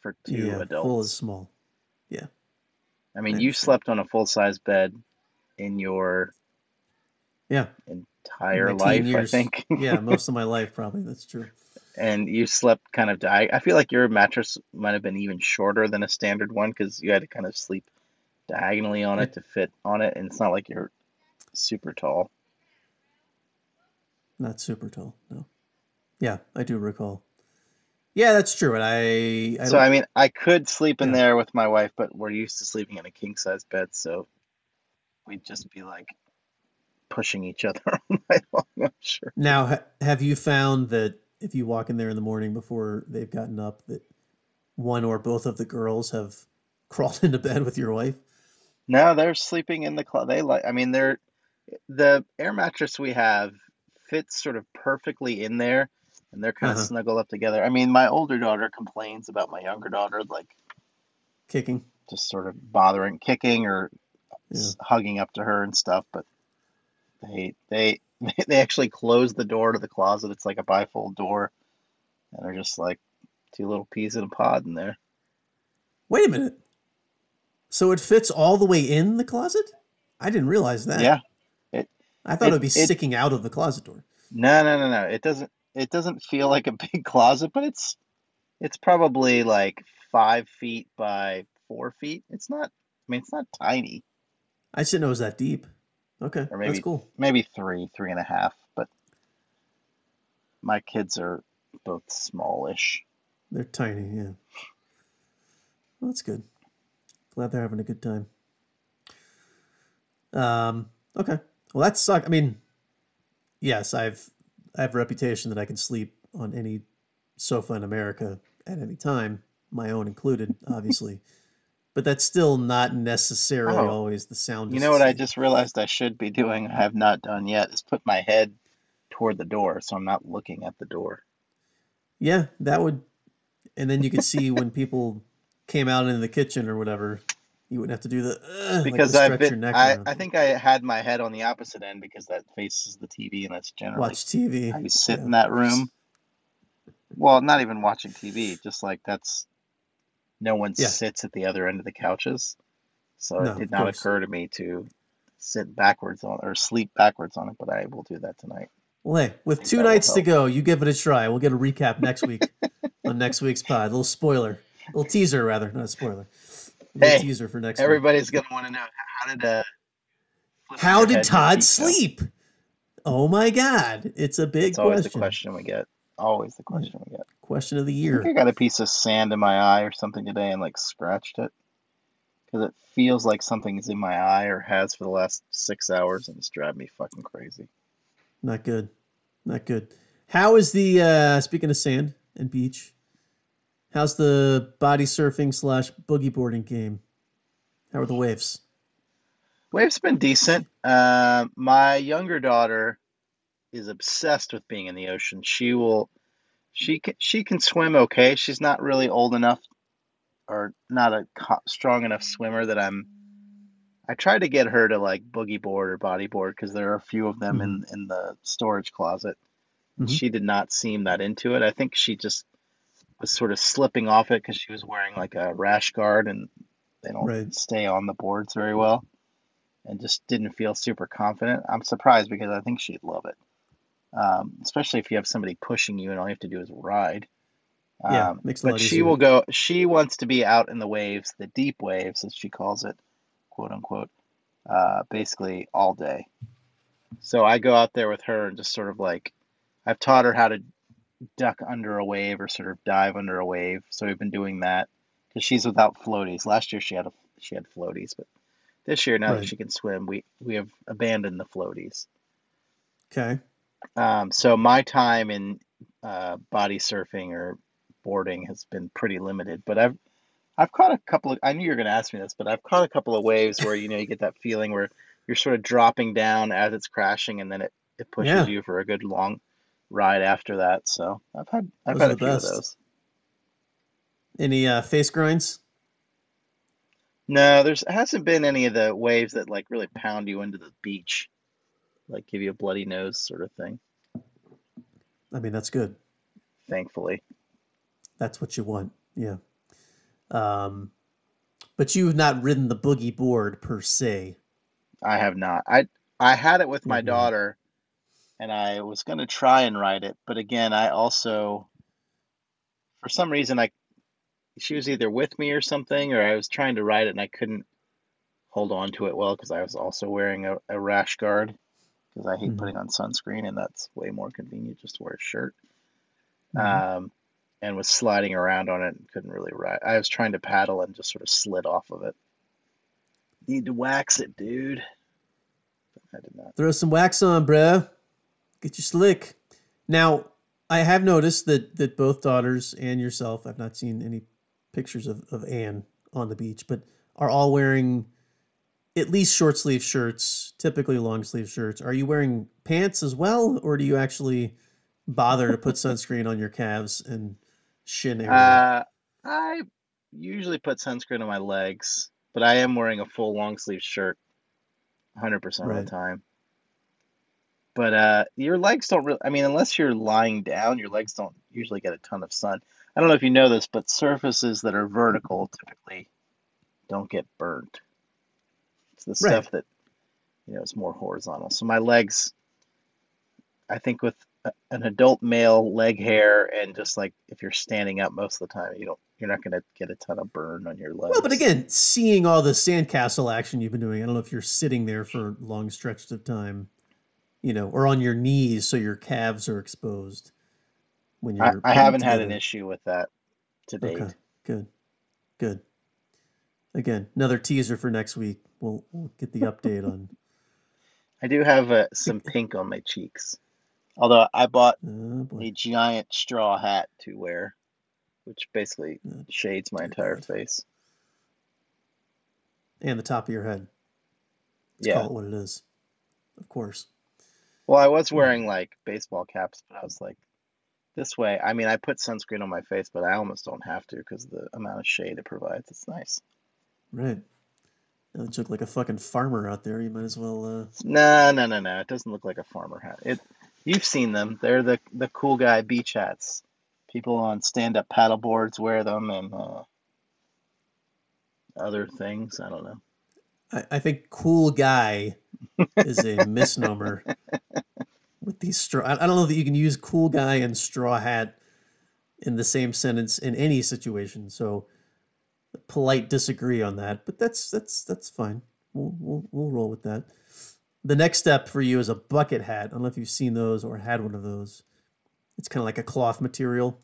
for two yeah, adults. full is small. Yeah. I mean, I you slept on a full size bed in your Yeah. In my life, teen I years. think. yeah, most of my life probably. That's true. and you slept kind of. I, I feel like your mattress might have been even shorter than a standard one because you had to kind of sleep diagonally on it to fit on it, and it's not like you're super tall. Not super tall, no. Yeah, I do recall. Yeah, that's true. And I, I So I mean, I could sleep in Yeah. there with my wife, but we're used to sleeping in a king size bed, so we'd just be like pushing each other all night long. I'm sure. now ha- have you found that if you walk in there in the morning before they've gotten up, that one or both of the girls have crawled into bed with your wife? No, they're sleeping in the closet. They like, I mean, they're the air mattress we have fits sort of perfectly in there, and they're kind of Uh-huh. snuggled up together. I mean, my older daughter complains about my younger daughter, like Kicking. just sort of bothering, kicking or Yeah. hugging up to her and stuff. But they they they actually close the door to the closet. It's like a bifold door, and they're just like two little peas in a pod in there. Wait a minute. So it fits all the way in the closet? I didn't realize that. Yeah. I thought it, it- would be it- sticking out of the closet door. No, no, no, no. It doesn't it doesn't feel like a big closet, but it's it's probably like five feet by four feet. It's not I mean it's not tiny. I didn't know it was that deep. Okay, Or maybe- that's cool. Maybe three, three and a half, but my kids are both smallish. They're tiny, yeah. Well, that's good. Glad they're having a good time. Um, okay. Well, that sucks. I mean, yes, I've I have a reputation that I can sleep on any sofa in America at any time, my own included, obviously. but that's still not necessarily Oh. always the sound. You know what I just realized I should be doing, I have not done yet, is put my head toward the door so I'm not looking at the door. Yeah, that would, and then you could see when people came out into the kitchen or whatever, you wouldn't have to do the uh, like Because the I've been neck I. I think I had my head on the opposite end because that faces the TV and that's generally watch TV. how you sit Yeah, in that room. Well, not even watching TV, just like that's no one Yeah. sits at the other end of the couches. So No, it did not occur to me to sit backwards on or sleep backwards on it, but I will do that tonight. Well, hey, with two nights to go, you give it a try. We'll get a recap next week on next week's pod. A little spoiler, a little teaser rather, not a spoiler. A Hey, teaser for next week. Everybody's gonna want to know how did uh How did Todd go? sleep? Oh my God, it's a big It's always question. the question we get. Always the question we get. Question of the year. I think I got a piece of sand in my eye or something today and like scratched it because it feels like something's in my eye or has for the last six hours and it's driving me fucking crazy. Not good. Not good. How is the uh speaking of sand and beach? How's the body surfing slash boogie boarding game? How are the waves? Wave's been decent. Uh, my younger daughter is obsessed with being in the ocean. She will, she can, she can swim okay. She's not really old enough or not a strong enough swimmer that I'm. I tried to get her to like boogie board or body board because there are a few of them in in the storage closet. Mhm. She did not seem that into it. I think she just was sort of slipping off it because she was wearing like a rash guard and they don't Right. stay on the boards very well and just didn't feel super confident. I'm surprised because I think she'd love it. Um, especially if you have somebody pushing you and all you have to do is ride. Yeah, Um, makes it a but lot she easier. will go, she wants to be out in the waves, the deep waves, as she calls it, quote unquote, uh, basically all day. So I go out there with her and just sort of like, I've taught her how to duck under a wave or sort of dive under a wave. So we've been doing that because she's without floaties. Last year she had a, she had floaties, but this year now Right. that she can swim, we we have abandoned the floaties. Okay. Um, so my time in uh, body surfing or boarding has been pretty limited, but I've I've caught a couple of. I knew you were going to ask me this, but I've caught a couple of waves where you know you get that feeling where you're sort of dropping down as it's crashing, and then it it pushes Yeah. you for a good long ride after that. So I've had I've Those had a few best. of those. Any uh, face grinds? No, there's hasn't been any of the waves that like really pound you into the beach, like give you a bloody nose sort of thing. I mean, that's good. Thankfully, That's what you want. Yeah. Um, but you've not ridden the boogie board per se. I have not. I I had it with my Mhm. daughter, and I was going to try and ride it, but again, I also, for some reason, I she was either with me or something, or I was trying to ride it and I couldn't hold on to it well because I was also wearing a, a rash guard because I hate Mhm. putting on sunscreen and that's way more convenient just to wear a shirt. Mhm. Um, and was sliding around on it and couldn't really ride. I was trying to paddle and just sort of slid off of it. Need to wax it, dude. But I did not. Throw some wax on, bruh. Get you slick. Now, I have noticed that that both daughters and yourself, I've not seen any pictures of, of Anne on the beach, but are all wearing at least short sleeve shirts, typically long sleeve shirts. Are you wearing pants as well, or do you actually bother to put sunscreen on your calves and shin area? Uh, I usually put sunscreen on my legs, but I am wearing a full long sleeve shirt 100% of the time. But uh, your legs don't really, I mean, unless you're lying down, your legs don't usually get a ton of sun. I don't know if you know this, but surfaces that are vertical typically don't get burnt. The Right. stuff that, you know, is more horizontal. So my legs, I think with a- an adult male leg hair and just like if you're standing up most of the time, you don't, you're not going to get a ton of burn on your legs. Well, but again, seeing all the sandcastle action you've been doing, I don't know if you're sitting there for long stretches of time, you know, or on your knees so your calves are exposed when you're. I putting haven't had an issue with that to date. Okay, good, good. Again, another teaser for next week. We'll, we'll get the update on. I do have uh, some pink on my cheeks. Although I bought Oh a giant straw hat to wear, which basically shades my entire God. face. and the top of your head. Let's Yeah. call it what it is. Of course. Well, I was wearing like baseball caps, but I was like, this way. I mean, I put sunscreen on my face, but I almost don't have to because the amount of shade it provides. It's nice. Right. That look like a fucking farmer out there, you might as well. Uh, No, no, no, no. It doesn't look like a farmer hat. It, you've seen them. They're the the cool guy beach hats. People on stand-up paddle boards wear them, and uh, other things. I don't know. I, I think "cool guy" is a misnomer with these straw. I, I don't know that you can use "cool guy" and "straw hat" in the same sentence in any situation. So, polite disagree on that, but that's that's that's fine. We'll we'll, we'll roll with that. The next step for you is a bucket hat. I don't know if you've seen those or had one of those. It's kind of like a cloth material.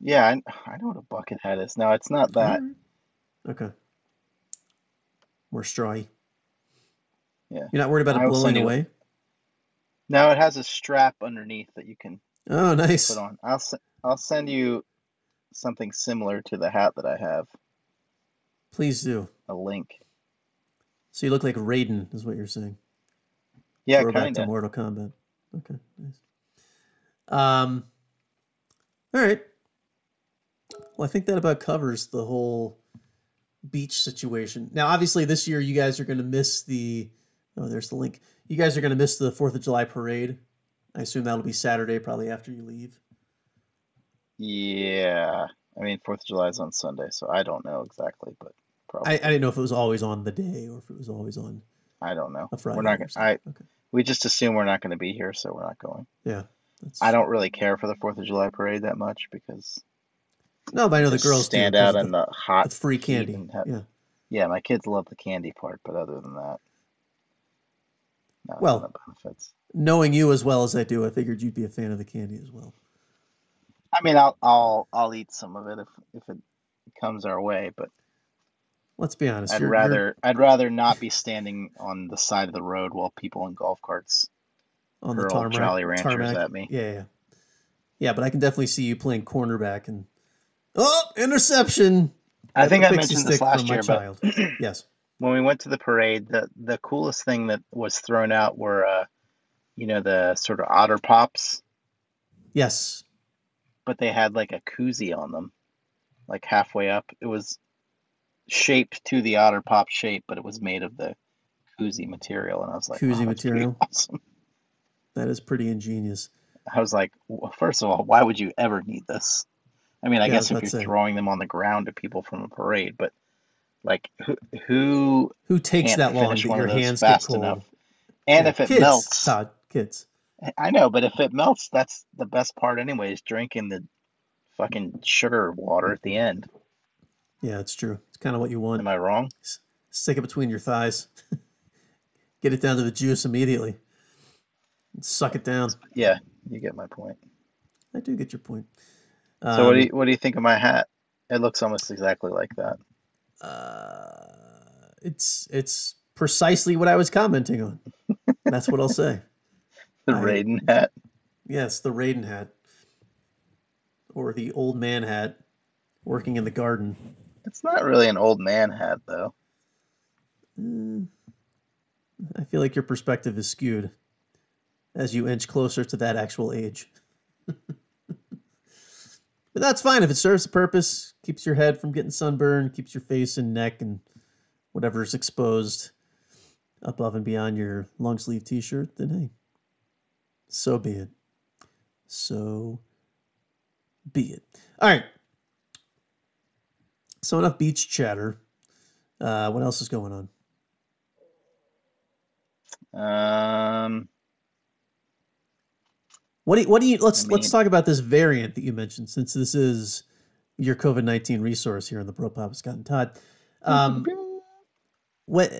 Yeah, I, I know what a bucket hat is. No, it's not that. Alright. Okay. More strawy. Yeah. You're not worried about I it blowing send you- away? No, it has a strap underneath that you can Oh, nice. put on. I'll s- I'll send you something similar to the hat that I have. Please do. A link. So you look like Raiden, is what you're saying. Yeah, kind to of. Mortal Kombat. Okay, nice. Um, all right. Well, I think that about covers the whole beach situation. Now, obviously, this year you guys are going to miss the. Oh, there's the link. You guys are going to miss the Fourth of July parade. I assume that'll be Saturday, probably after you leave. Yeah. I mean, Fourth of July is on Sunday, so I don't know exactly, but probably I, I didn't know if it was always on the day or if it was always on I don't know. a Friday. We're not gonna. I okay. we just assume we're not going to be here, so we're not going. Yeah. I don't really care for the Fourth of July parade that much because No, but I know the girls stand out in the, the hot the free candy. have- Yeah. Yeah, my kids love the candy part, but other than that, Well, benefits. Knowing you as well as I do, I figured you'd be a fan of the candy as well. I mean, I'll I'll I'll eat some of it if if it comes our way, but Let's be honest. I'd you're- you're- rather I'd rather not be standing on the side of the road while people in golf carts on the tarmac. Jolly Ranchers tarmac. at me. Yeah, yeah, yeah. But I can definitely see you playing cornerback and oh, interception! I think A I mentioned this last year, but child. yes. when we went to the parade, the the coolest thing that was thrown out were uh, you know, the sort of otter pops, Yes. but they had like a koozie on them, like halfway up. It was shaped to the otter pop shape, but it was made of the koozie material, and I was like, Koozie "Wow, that's pretty material. awesome. That is pretty ingenious. I was like, well, first of all, why would you ever need this? I mean, I Yeah, guess if you're say. throwing them on the ground to people from a parade, but like who who Who takes that long to get your hands get fast cold? enough? And Yeah, if it kids, melts, Todd, kids. I know, but if it melts, that's the best part anyways, drinking the fucking sugar water at the end. Yeah, it's true. It's kind of what you want. Am I wrong? Stick it between your thighs. Get it down to the juice immediately. Suck it down. Yeah, you get my point. I do get your point. So what do Um, you what do you think of my hat? It looks almost exactly like that. uh, it's it's precisely what I was commenting on. That's what I'll say. The I- Raiden hat. Yes, the Raiden hat, or the old man hat, working in the garden. It's not really an old man hat though. Mm, I feel like your perspective is skewed as you inch closer to that actual age. but that's fine if it serves a purpose, keeps your head from getting sunburned, keeps your face and neck and whatever's exposed above and beyond your long sleeve t shirt, then hey, so be it. So be it. All right. So enough beach chatter. Uh, what else is going on? Um, What do you, what do you let's I let's talk about this variant that you mentioned since this is your COVID nineteen resource here on the Bro Pod Scott and Todd. Um, what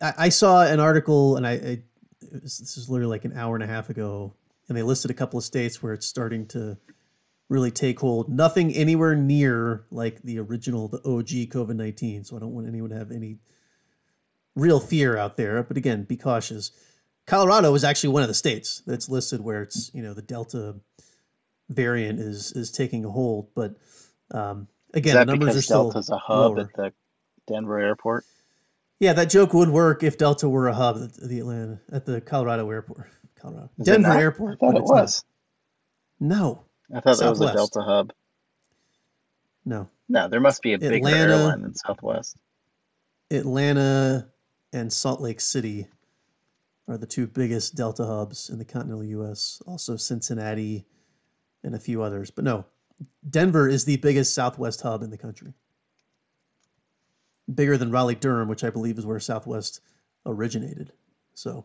I, I saw an article and I, I it was, this is literally like an hour and a half ago, and they listed a couple of states where it's starting to really take hold. Nothing anywhere near like the original, the OG COVID nineteen. So I don't want anyone to have any real fear out there. But again, be cautious. Colorado is actually one of the states that's listed where it's you know the Delta variant is is taking a hold, but um, again, the numbers are still Delta's a hub lower. at the Denver airport? Yeah, that joke would work if Delta were a hub at the Atlanta at the Colorado airport. Colorado. Is Denver airport. I thought it it's not. was. No. I thought that was a Delta hub. No. No, there must be a bigger Atlanta- airline than Southwest. Atlanta and Salt Lake City are the two biggest Delta hubs in the continental US. Also Cincinnati and a few others. But no. Denver is the biggest Southwest hub in the country. Bigger than Raleigh Durham, which I believe is where Southwest originated. So,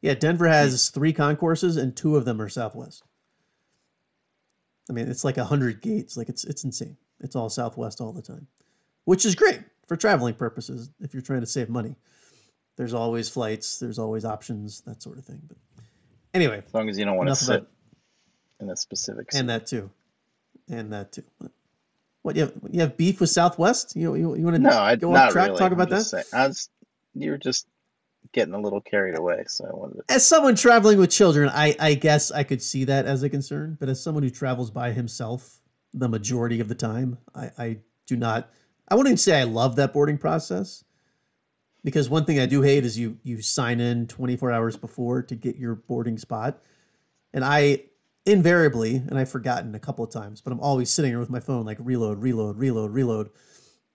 yeah, Denver has three concourses and two of them are Southwest. I mean, it's like a hundred gates. Like it's it's insane. It's all Southwest all the time, which is great for traveling purposes. If you're trying to save money, there's always flights. There's always options, that sort of thing. But anyway, As long as you don't want to sit in a specific seat. and that too, and that too. What you have? You have beef with Southwest? You you, you want to No, I go off track? really. Talk about that. saying- I was, you were just getting a little carried away, so I wanted to. as someone traveling with children, I, I guess I could see that as a concern. But as someone who travels by himself the majority of the time, I, I do not. I wouldn't say I love that boarding process because one thing I do hate is you you sign in 24 hours before to get your boarding spot, and I invariably and I've forgotten a couple of times, but I'm always sitting there with my phone like reload, reload, reload, reload,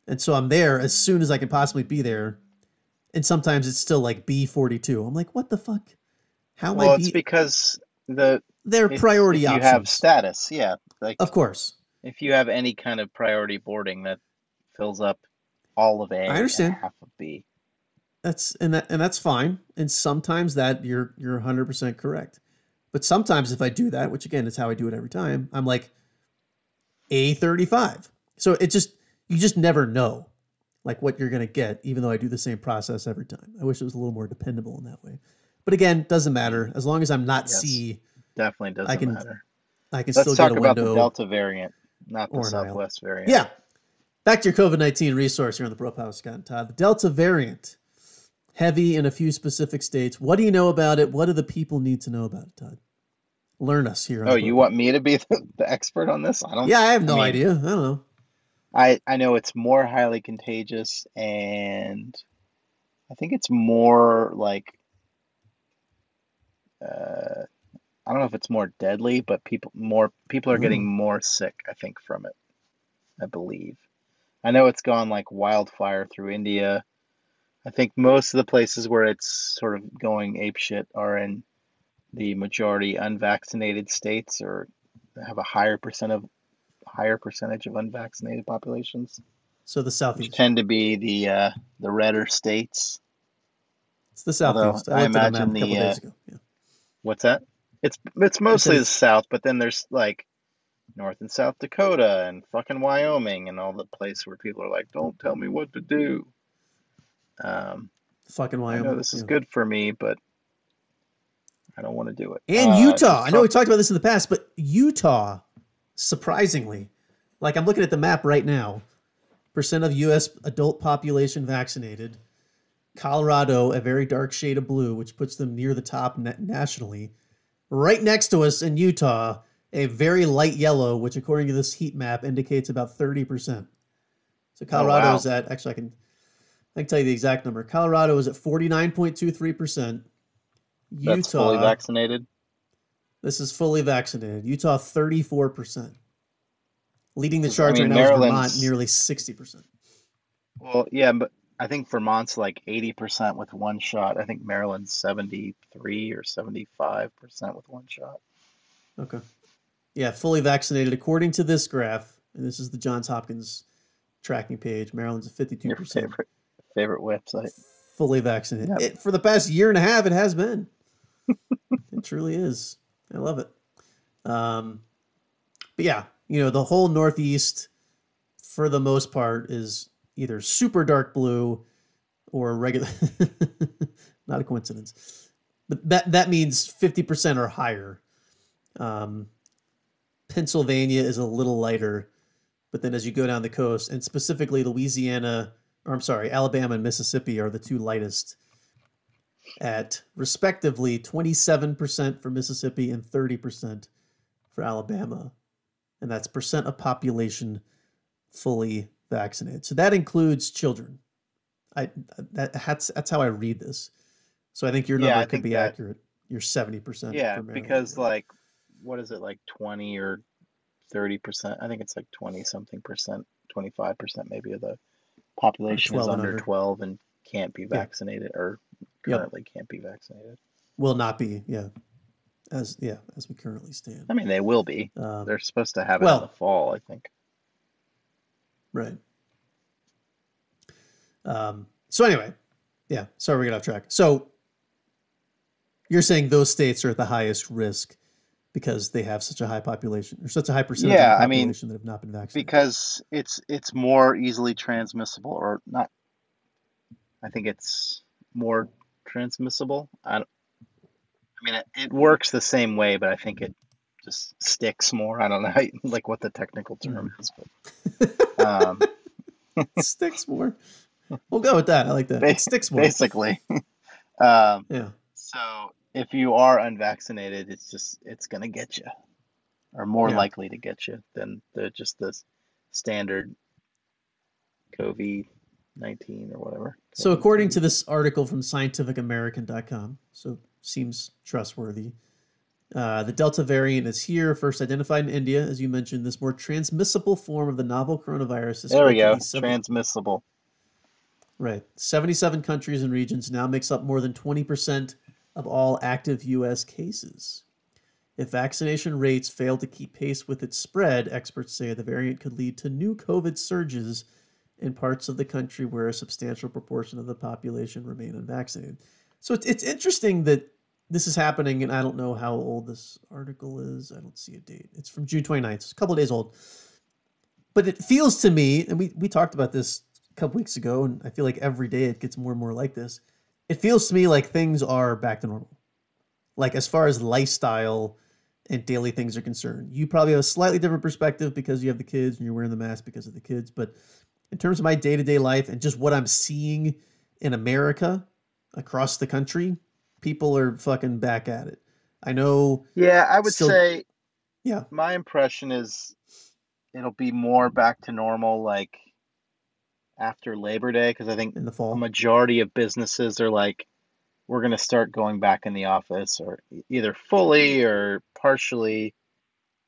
and so I'm there as soon as I can possibly be there. And sometimes it's still like B42. I'm like, what the fuck? How am Well, I it's be- because the They're priority if you options. have status, yeah. Like of course. if you have any kind of priority boarding that fills up all of A I understand. and half of B. That's and that and that's fine. And sometimes that you're you're 100% correct. But sometimes if I do that, which again is how I do it every time, I'm like A35. So it just you just never know like what you're going to get even though I do the same process every time. I wish it was a little more dependable in that way. But again, doesn't matter as long as I'm not Yes. C, Definitely doesn't I can matter. I can Let's still talk get a about window. the Delta variant, not the. Southwest variant. Yeah. Back to your COVID 19 resource here on the Bro Power Scott and Todd. The Delta variant, heavy in a few specific states. What do you know about it? What do the people need to know about it, Todd? Learn us here. on Oh, you want me to be the, the expert on this? I don't. Yeah, I have no mean, idea. I don't know. I I know it's more highly contagious, and I think it's more like uh, I don't know if it's more deadly, but people more people are getting Mm. more sick. I think from it. I believe. I know it's gone like wildfire through India. I think most of the places where it's sort of going apeshit are in the majority unvaccinated states or have a higher percent of higher percentage of unvaccinated populations, So the which Southeast. tend to be the uh, the redder states. It's the although Southeast. I I looked at a imagine the, days uh, ago. Yeah. What's that? It's it's mostly the South, but then there's like North and South Dakota and fucking Wyoming and all the place where people are like, "Don't tell me what to do." Um, Fucking I Wyoming. know this is yeah. good for me, but I don't want to do it. And Uh, Utah. I know we talked about this in the past, but Utah, surprisingly, like I'm looking at the map right now, percent of U.S. adult population vaccinated. Colorado, a very dark shade of blue, which puts them near the top na- nationally. Right next to us in Utah, a very light yellow, which according to this heat map indicates about 30%. So Colorado Oh, wow. is at, actually, I can, I can tell you the exact number. Colorado is at 49.23%. Utah, That's fully vaccinated. This is fully vaccinated. Utah, 34%. Leading the I charge mean, right now is Vermont, nearly 60%. Well, yeah, but I think Vermont's like 80% with one shot. I think Maryland's 73 or 75% with one shot. Okay. Yeah, fully vaccinated. According to this graph, and this is the Johns Hopkins tracking page, Maryland's at Your 52%. favorite favorite website. Fully vaccinated. Yep. It, for the past year and a half, it has been. it truly is. I love it. Um, but yeah, you know, the whole Northeast, for the most part, is either super dark blue or regular. Not a coincidence. But that, that means 50% or higher. Um, Pennsylvania is a little lighter. But then as you go down the coast, and specifically Louisiana, or I'm sorry, Alabama and Mississippi are the two lightest at respectively 27% for Mississippi and 30% for Alabama. And that's percent of population fully vaccinated. So that includes children. I that that's that's how I read this. So I think your number I could be that- accurate. You're 70%. Yeah, because like what is it like 20 or 30%? I think it's like 20 something percent, 25% maybe of the population is under under. 12 and can't be vaccinated or Yep. currently can't be vaccinated. will not be, yeah. As yeah, as we currently stand. I mean, they will be. Um, They're supposed to have it well- in the fall, I think. Right. Um, so anyway, yeah, sorry we got off track. So you're saying those states are at the highest risk because they have such a high population or such a high percentage Yeah, of the I mean, population that have not been vaccinated. because it's it's more easily transmissible or not i think it's more transmissible i, don't- I mean it, it works the same way but i think it just sticks more i don't know how like what the technical term is but um, sticks more. We'll go with that. I like that. Ba- It sticks more. basically um, Yeah. so if you are unvaccinated it's just it's gonna get you or more Yeah. likely to get you than the just the standard covid 19 or whatever So according to this article from scientificamerican.com, so seems trustworthy. Uh, the Delta variant is here, first identified in India, as you mentioned. This more transmissible form of the novel coronavirus is there we go transmissible Right. 77 countries and regions now makes up more than 20% of all active U.S. cases. If vaccination rates fail to keep pace with its spread, experts say the variant could lead to new COVID surges in parts of the country where a substantial proportion of the population remain unvaccinated. So it's, it's interesting that this is happening, and I don't know how old this article is. I don't see a date. It's from June 29th. It's a couple of days old. But it feels to me, and we, we talked about this a couple weeks ago, and I feel like every day it gets more and more like this. It feels to me like things are back to normal. Like as far as lifestyle and daily things are concerned. You probably have a slightly different perspective because you have the kids and you're wearing the mask because of the kids. But in terms of my day to day life and just what I'm seeing in America across the country, people are fucking back at it. I know, Yeah, I would Still- say yeah, my impression is it'll be more back to normal like after Labor Day because I think in the fall. majority of businesses are like we're going to start going back in the office or either fully or partially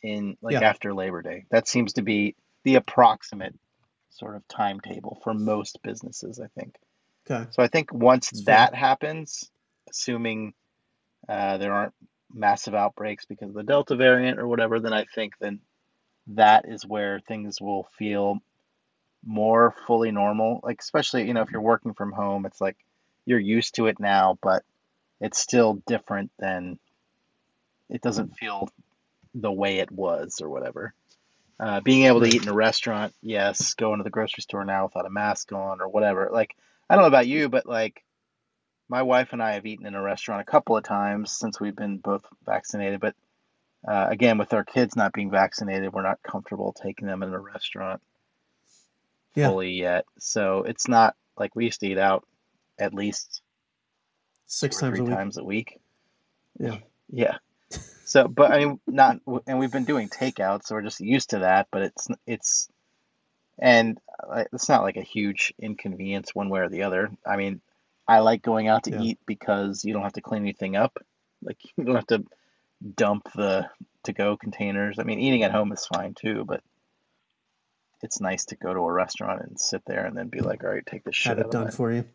in like Yeah. after Labor Day. That seems to be the approximate sort of timetable for most businesses, I think. Okay. So I think once That's fair. that happens, assuming uh, there aren't massive outbreaks because of the Delta variant or whatever, then I think then that is where things will feel more fully normal. Like especially, you know, if you're working from home, it's like you're used to it now, but it's still different than it doesn't feel the way it was or whatever. Uh, being able to eat in a restaurant, yes. Going to the grocery store now without a mask on or whatever. Like I don't know about you, but like my wife and I have eaten in a restaurant a couple of times since we've been both vaccinated. But uh, again, with our kids not being vaccinated, we're not comfortable taking them in a restaurant Yeah. fully yet. So it's not like we used to eat out at least Six times a three times a week. Yeah. Yeah. So, but I mean, not, and we've been doing takeout, so we're just used to that. But it's it's, and uh, it's not like a huge inconvenience one way or the other. I mean, I like going out to Yeah. eat because you don't have to clean anything up. Like you don't have to dump the to-go containers. I mean, eating at home is fine too, but it's nice to go to a restaurant and sit there and then be like, all right, take this shit Have out it of done my, for you.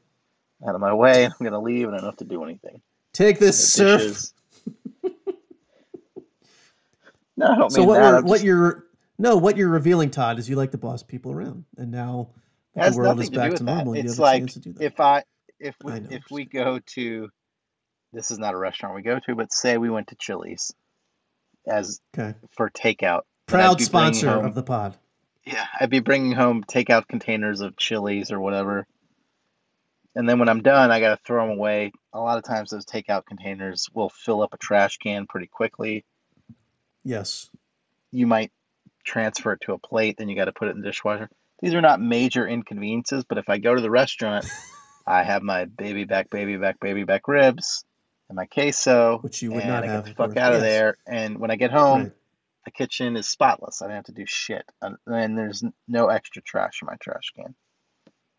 out of my way. I'm gonna leave and I don't have to do anything. Take this, sir. dishes. No, I don't So mean what? that. We're, what just- you're no, what you're revealing, Todd, is you like to boss people around, and now It that has the world is to back to normal. You It's like chance to do that. if I if we I know, if we go to this is not a restaurant we go to, but say we went to Chili's as okay, for takeout. proud sponsor home of the pod. yeah, I'd be bringing home takeout containers of Chili's or whatever. And then when I'm done, I gotta throw them away. A lot of times those takeout containers will fill up a trash can pretty quickly. Yes. You might transfer it to a plate, then you got to put it in the dishwasher. These are not major inconveniences, but if I go to the restaurant, I have my baby back, baby back, baby back ribs and my queso, Which you would and not I have, get the fuck out of Yes. there. And when I get home, Right. the kitchen is spotless. I don't have to do shit, and, and there's no extra trash in my trash can.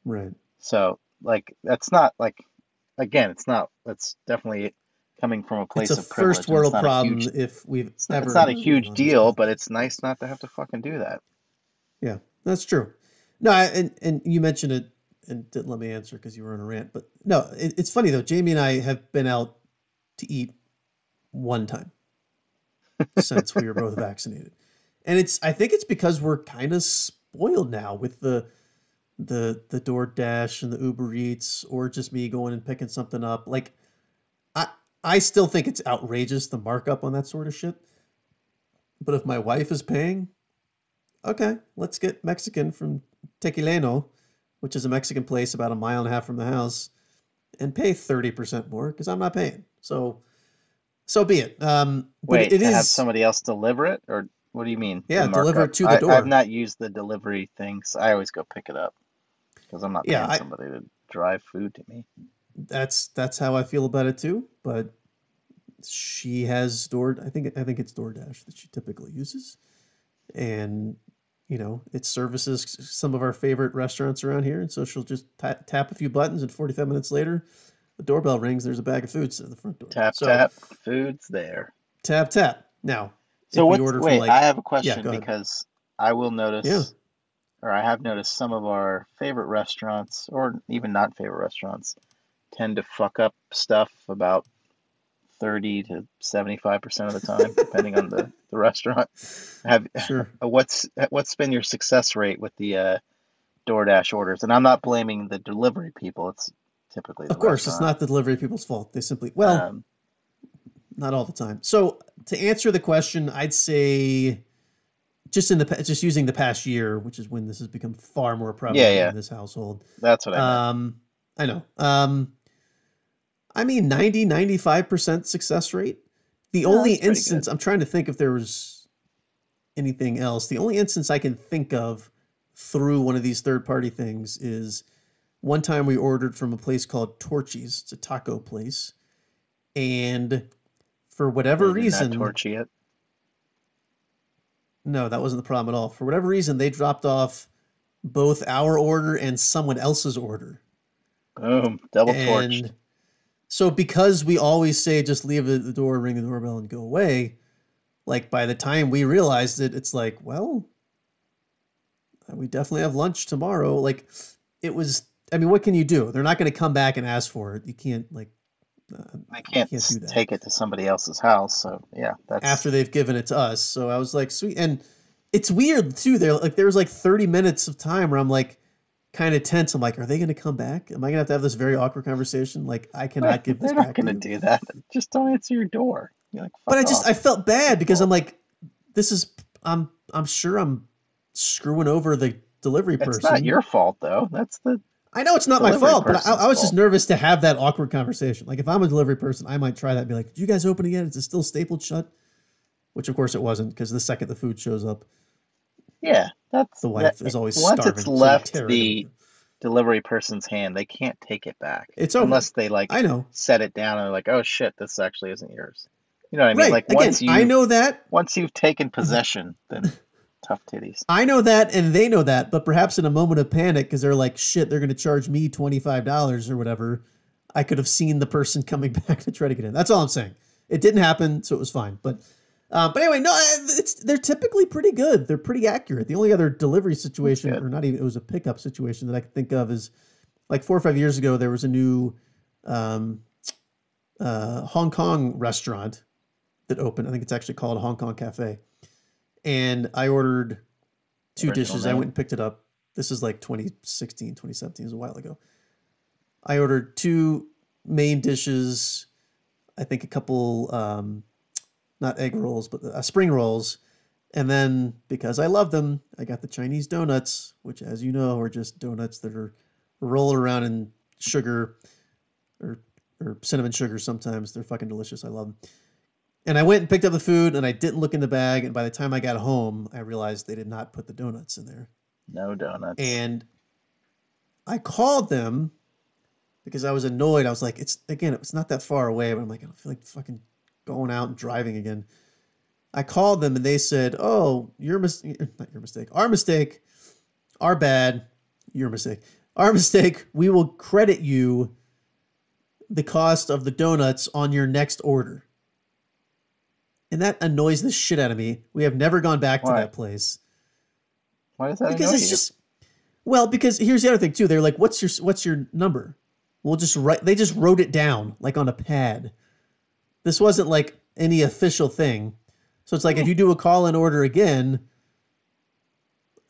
Right. So, like, that's not like, again, it's not. That's definitely coming from a place It's a of privilege. first world problem huge- if we've it's ever. it's not a huge deal, but it's nice not to have to fucking do that. Yeah, that's true. No, I, and and you mentioned it and didn't let me answer because you were on a rant. But no, it, it's funny though. Jamie and I have been out to eat one time since we were both vaccinated, and it's I think it's because we're kind of spoiled now with the the the DoorDash and the Uber Eats, or just me going and picking something up. Like, I I still think it's outrageous the markup on that sort of shit. But if my wife is paying, okay, let's get Mexican from Tequileno, which is a Mexican place about a mile and a half from the house, and pay 30% more because I'm not paying. So, so be it. Um, but Wait, it to have somebody else deliver it, or what do you mean? Yeah, deliver it to the I, door. I've not used the delivery things. I always go pick it up because I'm not paying Yeah, I- somebody to drive food to me. That's, that's how I feel about it too. But she has Door, I think, I think it's DoorDash that she typically uses. And, you know, it services some of our favorite restaurants around here. And so she'll just ta- tap a few buttons and 45 minutes later, the doorbell rings. There's a bag of food at the front door. Tap So, tap, food's there. Tap tap. Now, So if what's we order wait? like I have a question ahead. because I will notice, Yeah. or I have noticed some of our favorite restaurants, or even not favorite restaurants, tend to fuck up stuff about thirty to seventy-five percent of the time, depending on the, the restaurant. Have sure, what's what's been your success rate with the uh, DoorDash orders? And I'm not blaming the delivery people. It's typically the of course, it's not the delivery people's fault. They simply well, Um, not all the time. So to answer the question, I'd say just in the just using the past year, which is when this has become far more prevalent yeah. in this household. that's what I meant. Um, I know. Um, I mean 90 95% success rate. The Yeah, only instance I'm trying to think if there was anything else. The only instance I can think of through one of these third party things is one time we ordered from a place called Torchy's. It's a taco place. And for whatever They did not reason, torch it. no, that wasn't the problem at all. For whatever reason, they dropped off both our order and someone else's order. Boom, double torched. So because we always say just leave the door, ring the doorbell, and go away, like by the time we realized it, it's like, well, uh, we definitely have lunch tomorrow. Like it was. I mean, what can you do? They're not going to come back and ask for it. You can't like uh, I can't, can't do that. take it to somebody else's house. So yeah, that's after they've given it to us. So I was like, sweet. And it's weird too. There like there was like 30 minutes of time where I'm like kind of tense. I'm like, are they going to come back? Am I going to have to have this very awkward conversation? Like I cannot give this They're not going to do that. Just don't answer your door. You're like, But I just off." I felt bad because I'm like, this is I'm I'm sure I'm screwing over the delivery person. it's not your fault though. That's the I know it's not my fault, but I, I was just nervous to have that awkward conversation. Like if I'm a delivery person, I might try that and be like, "Do you guys open again? Is it still stapled shut? Which of course it wasn't, because the second the food shows up, Yeah, that's the wife that- is always once it's left the delivery person's hand, they can't take it back It's over. unless they like I know. set it down and they're like, "Oh shit, this actually isn't yours." You know what I mean? right. Like Again, once you I know that. once you've taken possession, then tough titties. I know that, and they know that, but perhaps in a moment of panic, because they're like, shit, they're going to charge me $25 or whatever, I could have seen the person coming back to try to get in. That's all I'm saying. It didn't happen, so it was fine. But uh, but anyway, no, it's they're typically pretty good. They're pretty accurate. The only other delivery situation, or not even, it was a pickup situation that I could think of is like four or five years ago, there was a new um, uh, Hong Kong restaurant that opened. I think it's actually called Hong Kong Cafe. And I ordered two Original dishes. I went and picked it up. This is like 2016, 2017, it was a while ago. I ordered two main dishes, I think a couple, um, not egg rolls, but uh, spring rolls. And then because I love them, I got the Chinese donuts, which, as you know, are just donuts that are rolled around in sugar or, or cinnamon sugar sometimes. They're fucking delicious. I love them. And I went and picked up the food and I didn't look in the bag. And by the time I got home, I realized they did not put the donuts in there. No donuts. And I called them because I was annoyed. I was like, it's again, it's not that far away, but I'm like, I don't feel like fucking going out and driving again. I called them and they said, Oh, your mistake, not your mistake, our mistake, our bad, your mistake, our mistake. We will credit you the cost of the donuts on your next order. And that annoys the shit out of me. We have never gone back to that place Why does that because annoy it's you? just well because here's the other thing too they're like what's your what's your number we'll just write they just wrote it down like on a pad this wasn't like any official thing so it's like if you do a call and order again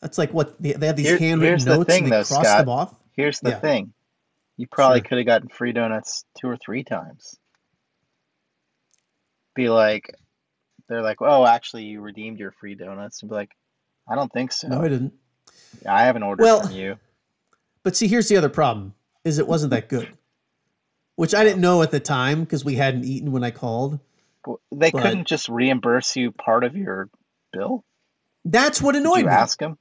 that's like what they, have these Here- handwritten here's the thing, and they though, cross Scott. them off Here's the Yeah. thing. You probably Sure. could have gotten free donuts two or three times. Be like, they're like, oh, actually, you redeemed your free donuts. And be like, I don't think so. no i didn't I haven't ordered Well- from you. but see here's the other problem is it wasn't that good which i didn't know at the time because we hadn't eaten when i called They but- couldn't just reimburse you part of your bill? that's what Did annoyed you me ask them?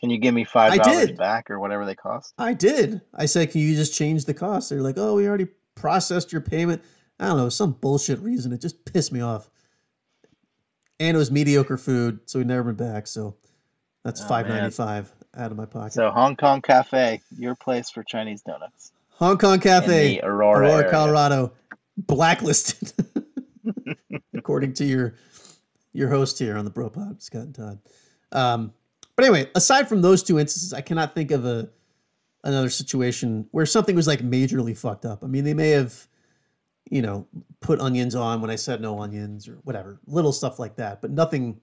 Can you give me five dollars back or whatever they cost? I did. I said, "Can you just change the cost?" They're like, "Oh, we already processed your payment." I don't know, some bullshit reason. It just pissed me off. And it was mediocre food, so we never been back. So that's Oh, five ninety five out of my pocket. So Hong Kong Cafe, your place for Chinese donuts Hong Kong Cafe, Aurora, Aurora. Colorado, blacklisted, according to your your host here on the Bro Pod, Scott and Todd. Um, but anyway, aside from those two instances, I cannot think of a another situation where something was like majorly fucked up. I mean, they may have, you know, put onions on when I said no onions or whatever, little stuff like that, but nothing,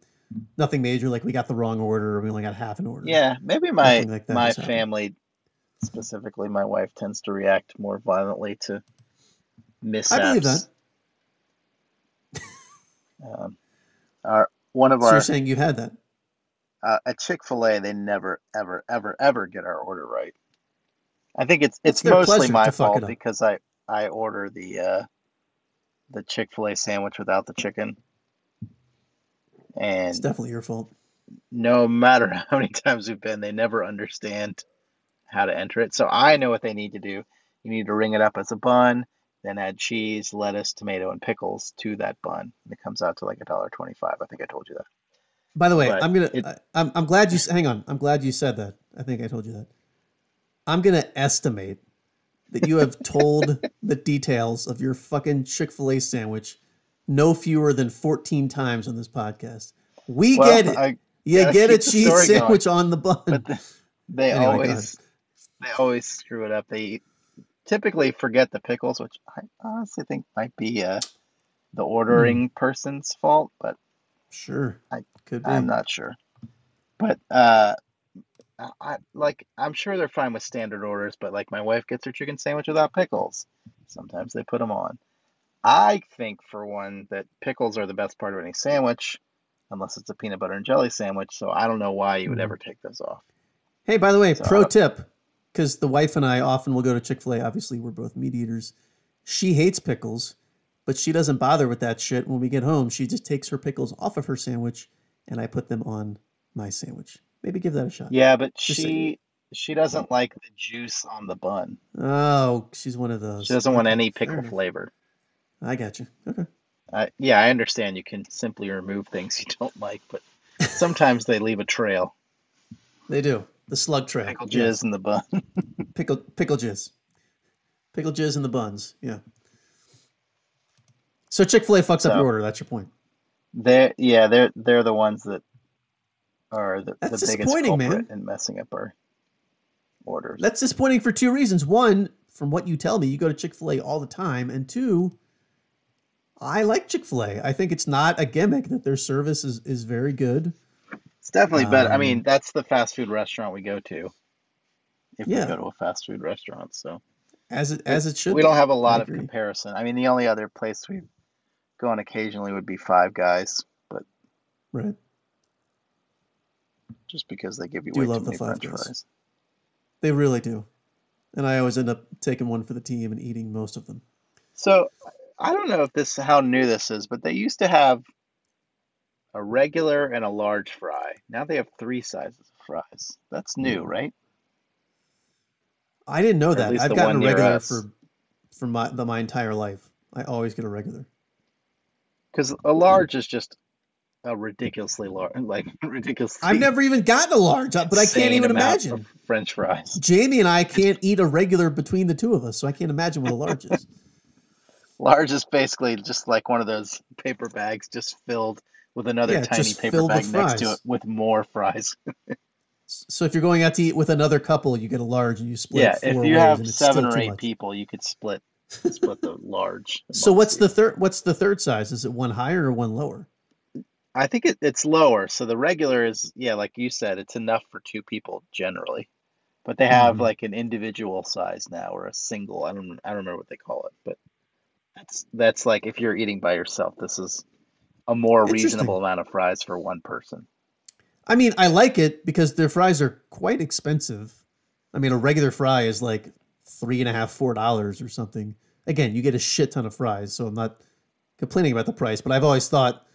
nothing major. Like we got the wrong order, or we only got half an order. Yeah, maybe my like my family, specifically my wife, tends to react more violently to mishaps. I believe that. Um, our one of So our you're saying you had that? uh, at Chick Fil A, they never, ever, ever, ever get our order right. I think it's It's it's mostly my fault because I I order the uh, the Chick Fil A sandwich without the chicken, and It's definitely your fault. no matter how many times we've been, they never understand how to enter it. So I know what they need to do. You need to ring it up as a bun, then add cheese, lettuce, tomato, and pickles to that bun. And it comes out to like a dollar twenty-five. I think I told you that. By the way, But I'm gonna. it- I'm I'm glad you. Hang on. I'm glad you said that. I think I told you that. I'm gonna estimate that you have told the details of your fucking Chick Fil A sandwich no fewer than 14 times on this podcast. We Well, get it. I, you get a cheese story going. sandwich on the bun. but the, they Anyway, always they always screw it up. They typically forget the pickles, which I honestly think might be uh, the ordering person's fault, but sure, I- could be. I'm not sure. But uh, I, like I'm sure they're fine with standard orders, but like my wife gets her chicken sandwich without pickles. Sometimes they put them on. I think for one that pickles are the best part of any sandwich, unless it's a peanut butter and jelly sandwich. So I don't know why you would Mhm. ever take those off. Hey, by the way, So, pro tip: because the wife and I often will go to Chick Fil A. Obviously, we're both meat eaters. She hates pickles, but she doesn't bother with that shit. When we get home, she just takes her pickles off of her sandwich, and I put them on my sandwich. Maybe give that a shot. Yeah, but Just she she doesn't like the juice on the bun. Oh, she's one of those. She doesn't want any pickle flavor. I got you. Okay. I yeah, I understand you can simply remove things you don't like, but sometimes they leave a trail. They do. The slug trail. Pickle Yes. jizz in the bun. Pickle pickle jizz. Pickle jizz in the buns. Yeah. So Chick Fil A fucks up your order. That's your point. They're yeah, they're they're the ones that are the, the That's biggest disappointing, culprit man. in messing up our orders. That's disappointing for two reasons. One, from what you tell me, you go to Chick Fil A all the time, and two, I like Chick Fil A. I think it's not a gimmick that their service is is very good. It's definitely better. I Um, mean, that's the fast food restaurant we go to. If Yeah. we go to a fast food restaurant, so As it as it should. we be. don't have a lot of comparison. I mean, the only other place we go on occasionally would be Five Guys, but Right. just because they give you Do way love too the many Five French Guys. fries. They really do. And I always end up taking one for the team and eating most of them. So I don't know if this how new this is, but they used to have a regular and a large fry. Now they have three sizes of fries. That's new, hmm. right? I didn't know Or at that. I've gotten a regular for for my the, my entire life. I always get a regular. Because a large is just a ridiculously large, like ridiculously. I've never even gotten a large, but I can't even imagine. French fries. Jamie and I can't eat a regular between the two of us, so I can't imagine what a large is. Large is basically just like one of those paper bags, just filled with another Yeah, tiny paper bag next to it with more fries. So if you're going out to eat with another couple, you get a large and you split Yeah, if you have seven or eight people, you could split split the large. So what's you. the third? What's the third size? Is it one higher or one lower? I think it, it's lower. So the regular is, yeah, like you said, it's enough for two people generally. But they have Mhm. like an individual size now or a single. I don't I don't remember what they call it, but that's that's like if you're eating by yourself, this is a more reasonable amount of fries for one person. I mean, I like it because their fries are quite expensive. I mean, a regular fry is like three and a half, four dollars or something. Again, you get a shit ton of fries, so I'm not complaining about the price. But I've always thought,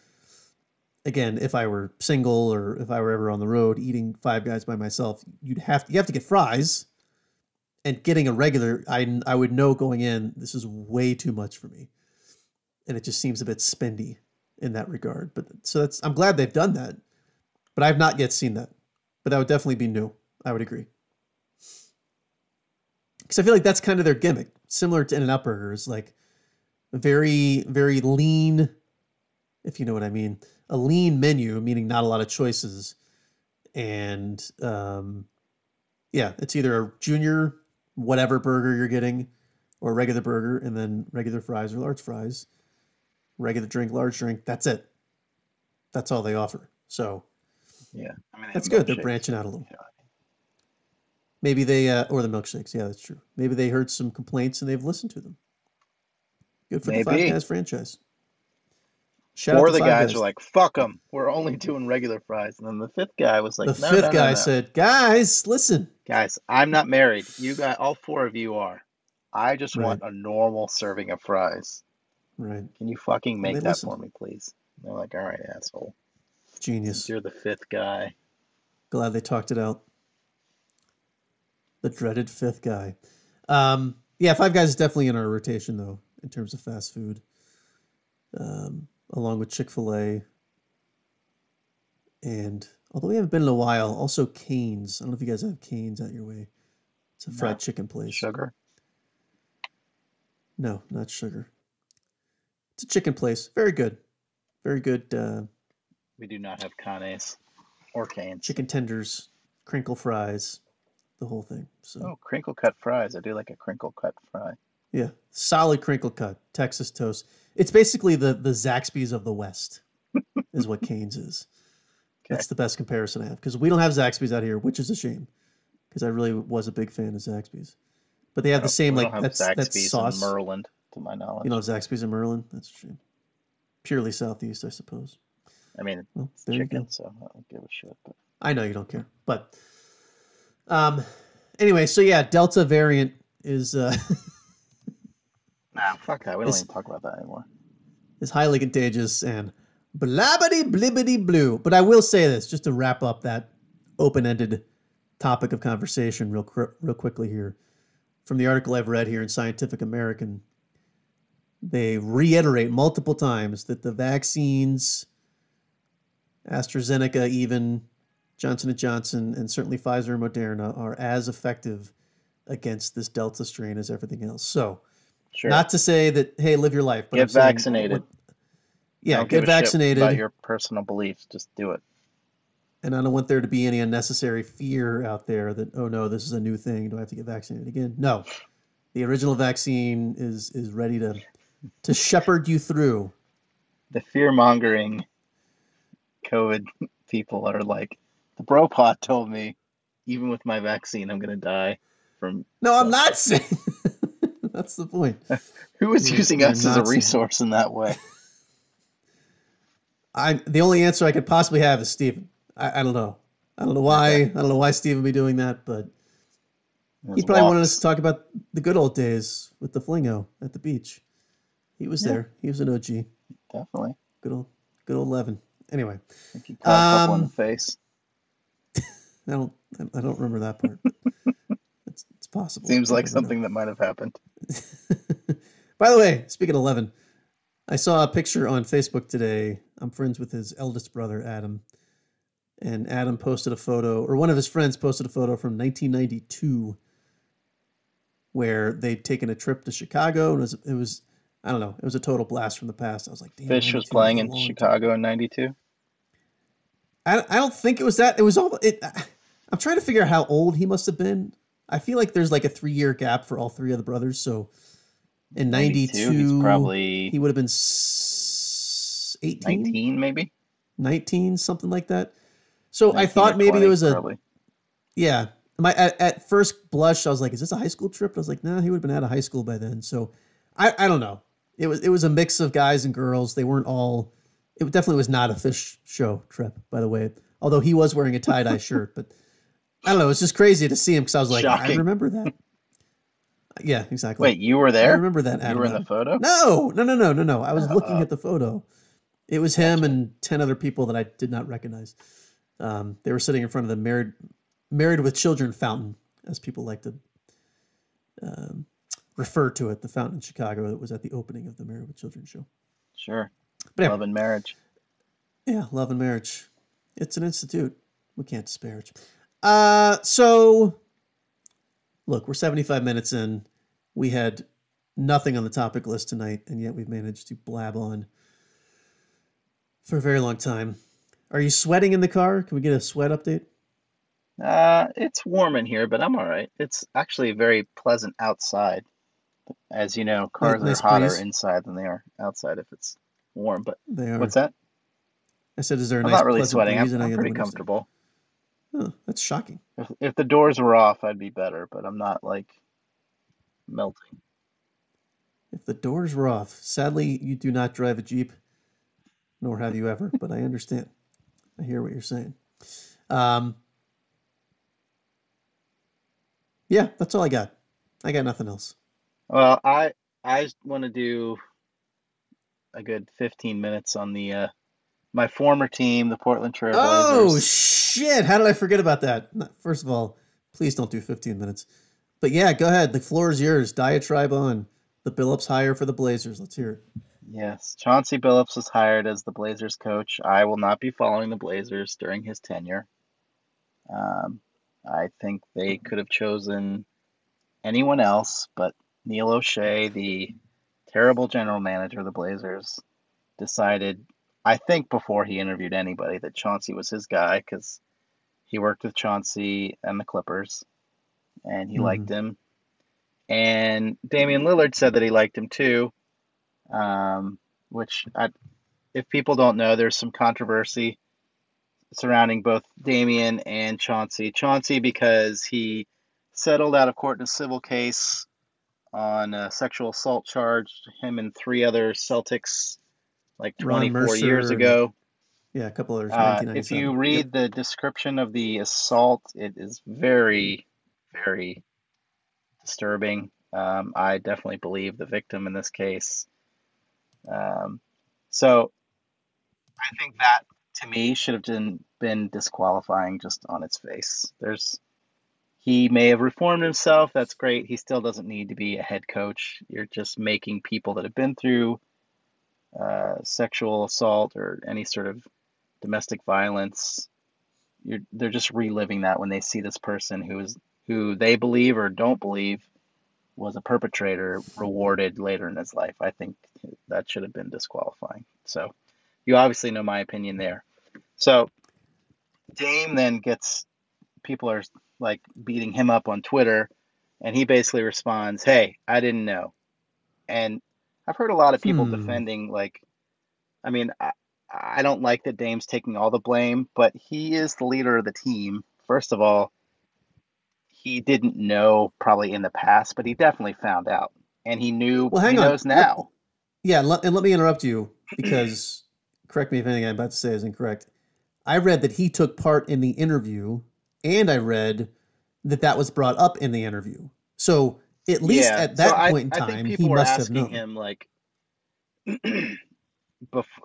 again, if I were single or if I were ever on the road eating Five Guys by myself, you'd have to you have to get fries. And getting a regular, I I would know going in, this is way too much for me, and it just seems a bit spendy in that regard. But so that's I'm glad they've done that but I've not yet seen that. But that would definitely be new. I would agree. Because I feel like that's kind of their gimmick, similar to In-N-Out Burgers, like very, very lean, if you know what I mean. A lean menu, meaning not a lot of choices. And um, yeah, it's either a junior whatever burger you're getting or regular burger and then regular fries or large fries, regular drink, large drink. That's it. That's all they offer. So Yeah. I mean, that's good. They're branching out a little. Yeah. Maybe they, uh, or the milkshakes. Yeah, that's true. Maybe they heard some complaints and they've listened to them. Good for the Five Guys franchise. Shout out Or the guys Guys. are like, "Fuck them. We're only doing regular fries." And then the fifth guy was like, the "No, fifth no, no, guy said, "Guys, listen." Guys, I'm not married. You got all four of you are. I just Right. want a normal serving of fries. Right, Can you fucking make they that listened. for me, please? And they're like, all right, asshole. genius. You're the fifth guy. Glad they talked it out. The dreaded fifth guy. Um, yeah, Five Guys is definitely in our rotation though, in terms of fast food. Um, along with Chick Fil A, and although we haven't been in a while, also Canes. I don't know if you guys have Canes out your way. It's a fried chicken place. Sugar? No, not sugar. It's a chicken place. Very good. Very good uh, We do not have canes or canes. chicken tenders, crinkle fries, the whole thing. So Oh, crinkle cut fries. I do like a crinkle cut fry. yeah, solid crinkle cut Texas toast. It's basically the the Zaxby's of the West, is what Canes is. That's the best comparison I have because we don't have Zaxby's out here, which is a shame because I really was a big fan of Zaxby's. But they have the same like don't have that's that sauce. in Merland, to my knowledge. You know Zaxby's in Merlin. That's true. Purely southeast, I suppose. I mean, Well, there you go. so I don't give a shit. But I know you don't care, but um, anyway, so yeah, Delta variant is uh, Nah, fuck that. We don't even talk about that anymore. It's highly contagious and blabbity blibbity blue. But I will say this just to wrap up that open-ended topic of conversation real real quickly here. From the article I've read here in Scientific American, they reiterate multiple times that the vaccines, AstraZeneca, even Johnson and Johnson, and certainly Pfizer and Moderna, are as effective against this Delta strain as everything else. So, Sure. not to say that hey, live your life, but Get I'm vaccinated. yeah, Don't get give a shit vaccinated, about your personal beliefs. Just do it. and I don't want there to be any unnecessary fear out there that oh no, this is a new thing. Do I have to get vaccinated again? No, the original vaccine is is ready to to shepherd you through. The fear mongering COVID people are like, the bro pod told me, even with my vaccine, I'm gonna die from. No, I'm not saying. That's the point. Who is using you're us as a saying- resource in that way? I the only answer I could possibly have is Steven. I, I don't know. I don't know why. I don't know why Steven would be doing that, but he probably wanted us to talk about the good old days with the flingo at the beach. He was Yeah. there. He was an OG. Definitely. Good old, good old Levin. Anyway, I think he caught a couple in Um, the face. I don't, I don't remember that part. it's, it's possible. Seems like don't know. something that might have happened. By the way, speaking of Levin, I saw a picture on Facebook today. I'm friends with his eldest brother, Adam. And Adam posted a photo, or one of his friends posted a photo from 1992 where they'd taken a trip to Chicago. And it was, it was I don't know, it was a total blast from the past. I was like, damn. Phish was playing in long time. Chicago in '92. I, I don't think it was that. It was all. It. I'm trying to figure out how old he must have been. I feel like there's like a three year gap for all three of the brothers. So in 92, He's probably he would have been 18, 19, maybe. 19, something like that. So I thought maybe 20, it was a probably. yeah. My at, at first blush, I was like, "Is this a high school trip?" I was like, "Nah, he would have been out of high school by then." So I I don't know. It was it was a mix of guys and girls. They weren't all. It definitely was not a Phish show trip, by the way. Although he was wearing a tie dye shirt, but I don't know. It's just crazy to see him because I was like, I remember that. Yeah, exactly. Wait, you were there? I remember that. You were in the photo? No, no, no, no, no, no. I was looking Uh, at the photo. It was him and ten other people that I did not recognize. Um, they were sitting in front of the married, married with children fountain, as people like to um, refer to it, the fountain in Chicago that was at the opening of the Married with Children show. Sure. But yeah, Love and marriage. yeah, love and marriage. It's an institute. We can't disparage. Uh, so look, we're 75 minutes in. We had nothing on the topic list tonight, and yet we've managed to blab on for a very long time. Are you sweating in the car? Can we get a sweat update? Uh, it's warm in here, but I'm all right. It's actually very pleasant outside. As you know, cars are hotter breeze. inside than they are outside if it's warm. But They are. what's that? I said, is there a I'm nice not really sweating. I'm, I'm pretty comfortable. Oh, that's shocking. If, if the doors were off, I'd be better, but I'm not like melting. If the doors were off, sadly, you do not drive a Jeep, nor have you ever, but I understand. I hear what you're saying. Um, yeah, that's all I got. I got nothing else. Well, I I want to do a good 15 minutes on the uh, my former team, the Portland Trail Blazers. Oh, shit. How did I forget about that? First of all, please don't do 15 minutes. But yeah, go ahead. The floor is yours. Diatribe on. The Billups hire for the Blazers. Let's hear it. Yes, Chauncey Billups was hired as the Blazers coach. I will not be following the Blazers during his tenure. Um, I think they could have chosen anyone else, but Neil Olshey, the terrible general manager of the Blazers, decided, I think before he interviewed anybody, that Chauncey was his guy because he worked with Chauncey and the Clippers, and he Mhm. liked him. And Damian Lillard said that he liked him too um, which I, if people don't know, there's some controversy surrounding both Damian and Chauncey. Chauncey because he settled out of court in a civil case on a sexual assault charge, him and three other Celtics like 24 Mercer years ago. Yeah, a couple others. Uh, if 1997. you Yep. read the description of the assault, it is very, very disturbing. Um, I definitely believe the victim in this case. Um, so I think that to me should have been been disqualifying just on its face. There's he may have reformed himself. That's great. He still doesn't need to be a head coach. You're just making people that have been through uh, sexual assault or any sort of domestic violence. You're, they're just reliving that when they see this person who is who they believe or don't believe was a perpetrator rewarded later in his life. I think that should have been disqualifying. So you obviously know my opinion there. So Dame then gets people are like beating him up on Twitter, and he basically responds, "Hey, I didn't know." And I've heard a lot of people Hmm. defending like, I mean, I, I don't like that Dame's taking all the blame, but he is the leader of the team. First of all, he didn't know probably in the past, but he definitely found out, and he knew. Well, hang he on. knows now. Yeah, let, and let me interrupt you because correct me if anything I'm about to say is incorrect. I read that he took part in the interview, and I read that that was brought up in the interview. So at least Yeah, at that so point in I think time, he must have known him like, bef-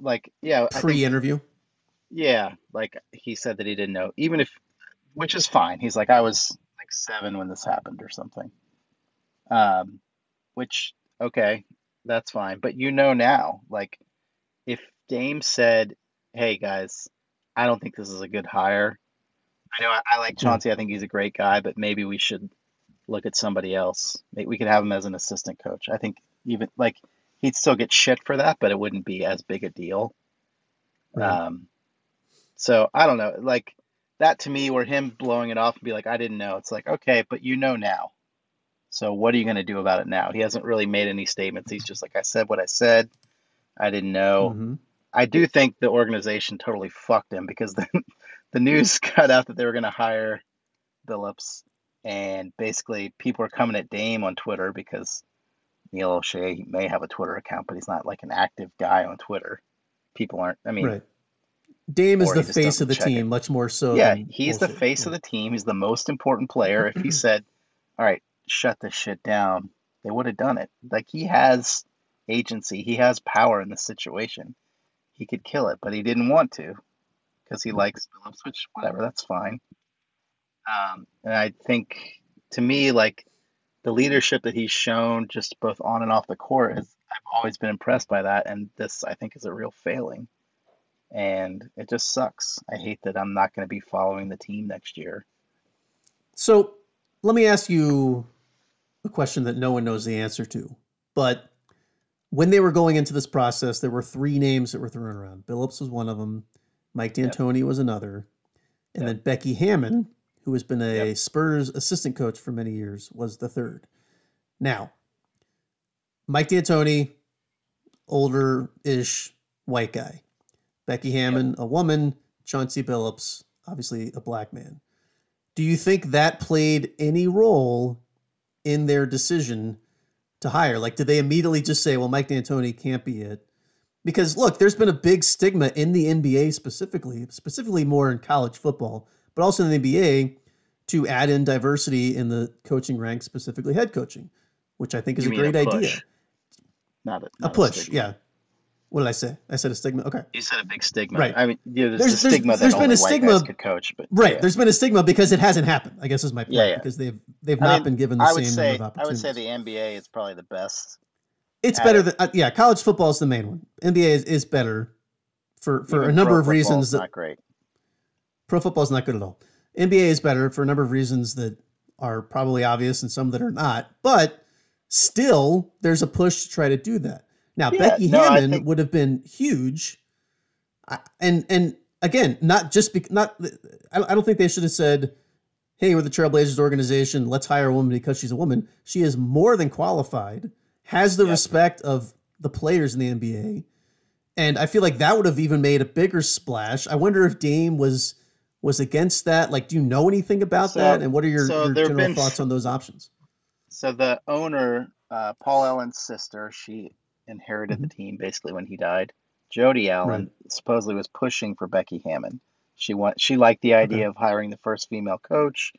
like yeah, pre-interview. Yeah, like he said that he didn't know, even if, which is fine. He's like, I was like seven when this happened or something. Um, which, okay, that's fine. But you know now, like, if Dame said, hey guys, I don't think this is a good hire. I know I, I like. Chauncey, I think he's a great guy, but maybe we should look at somebody else. Maybe we could have him as an assistant coach. I think even like he'd still get shit for that, but it wouldn't be as big a deal. Right. Um, so I don't know, like that to me, where him blowing it off and be like, I didn't know. It's like, okay, but you know now. So what are you going to do about it now? He hasn't really made any statements. He's just like, I said what I said. I didn't know. hmm I do think the organization totally fucked him because the the news got out that they were going to hire Billups, and basically people are coming at Dame on Twitter because Neil Olshey may have a Twitter account, but he's not like an active guy on Twitter. People aren't. I mean, Right. Dame is the face of the check it. team, much more so Yeah, he's the face Yeah. of the team. He's the most important player. If he said, "All right, shut this shit down," they would have done it. Like he has agency, he has power in this situation. He could kill it, but he didn't want to because he likes Billups, which whatever, that's fine. Um, and I think to me, like the leadership that he's shown, just both on and off the court, is I've always been impressed by that. And this, I think, is a real failing. And it just sucks. I hate that I'm not going to be following the team next year. So let me ask you a question that no one knows the answer to. But when they were going into this process, there were three names that were thrown around. Billups was one of them. Mike Yep. D'Antoni was another. And Yep. then Becky Hammon, who has been a Yep. Spurs assistant coach for many years, was the third. Now, Mike D'Antoni, older ish white guy. Becky Hammon, a woman. Chauncey Billups, obviously a black man. Do you think that played any role in their decision to hire? Like, did they immediately just say, well, Mike D'Antoni can't be it? Because look, there's been a big stigma in the NBA specifically, specifically more in college football, but also in the NBA to add in diversity in the coaching ranks, specifically head coaching, which I think is You a a great push, idea. Not a, A not a push, stigma. yeah. What did I say? I said a stigma. Okay. You said a big stigma. Right. I mean, yeah, there's, There's- a stigma there's that been only a stigma- could coach, but Right. yeah. There's been a stigma because it hasn't happened. I guess is my point. Yeah, yeah. Because they've they've I not mean, been given the I would same say number of I would say the NBA is probably the best. It's better it. than uh, yeah. College football is the main one. NBA is, is better for for Even a number of reasons. That not great. pro football is not good at all. NBA is better for a number of reasons that are probably obvious and some that are not. But still, there's a push to try to do that. Now, Yeah, Becky no, Hammon think- would have been huge, I- and and again, not just be, not. I I don't think they should have said, "Hey, we're the Trailblazers organization. Let's hire a woman because she's a woman." She is more than qualified, has the Yep. respect of the players in the NBA, and I feel like that would have even made a bigger splash. I wonder if Dame was was against that. Like, do you know anything about So- that? And what are your, so your general been- thoughts on those options? So the owner, uh, Paul Allen's sister, she inherited the team basically when he died. Jody Allen supposedly was pushing for Becky Hammon. She want she liked the idea Okay. of hiring the first female coach.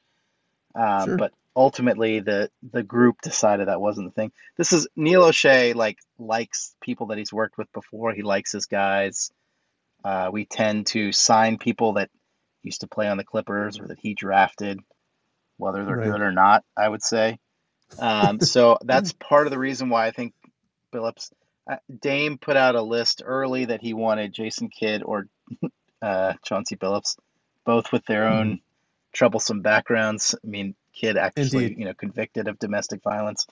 Um, Sure. but ultimately, the the group decided that wasn't the thing. This is Neil Olshey like likes people that he's worked with before. He likes his guys. Uh, we tend to sign people that used to play on the Clippers or that he drafted, whether they're Right. good or not. I would say. Um, so that's part of the reason why I think Billups. Uh, Dame put out a list early that he wanted Jason Kidd or uh, Chauncey Billups, both with their own troublesome backgrounds. I mean, Kidd actually, Indeed. you know, convicted of domestic violence.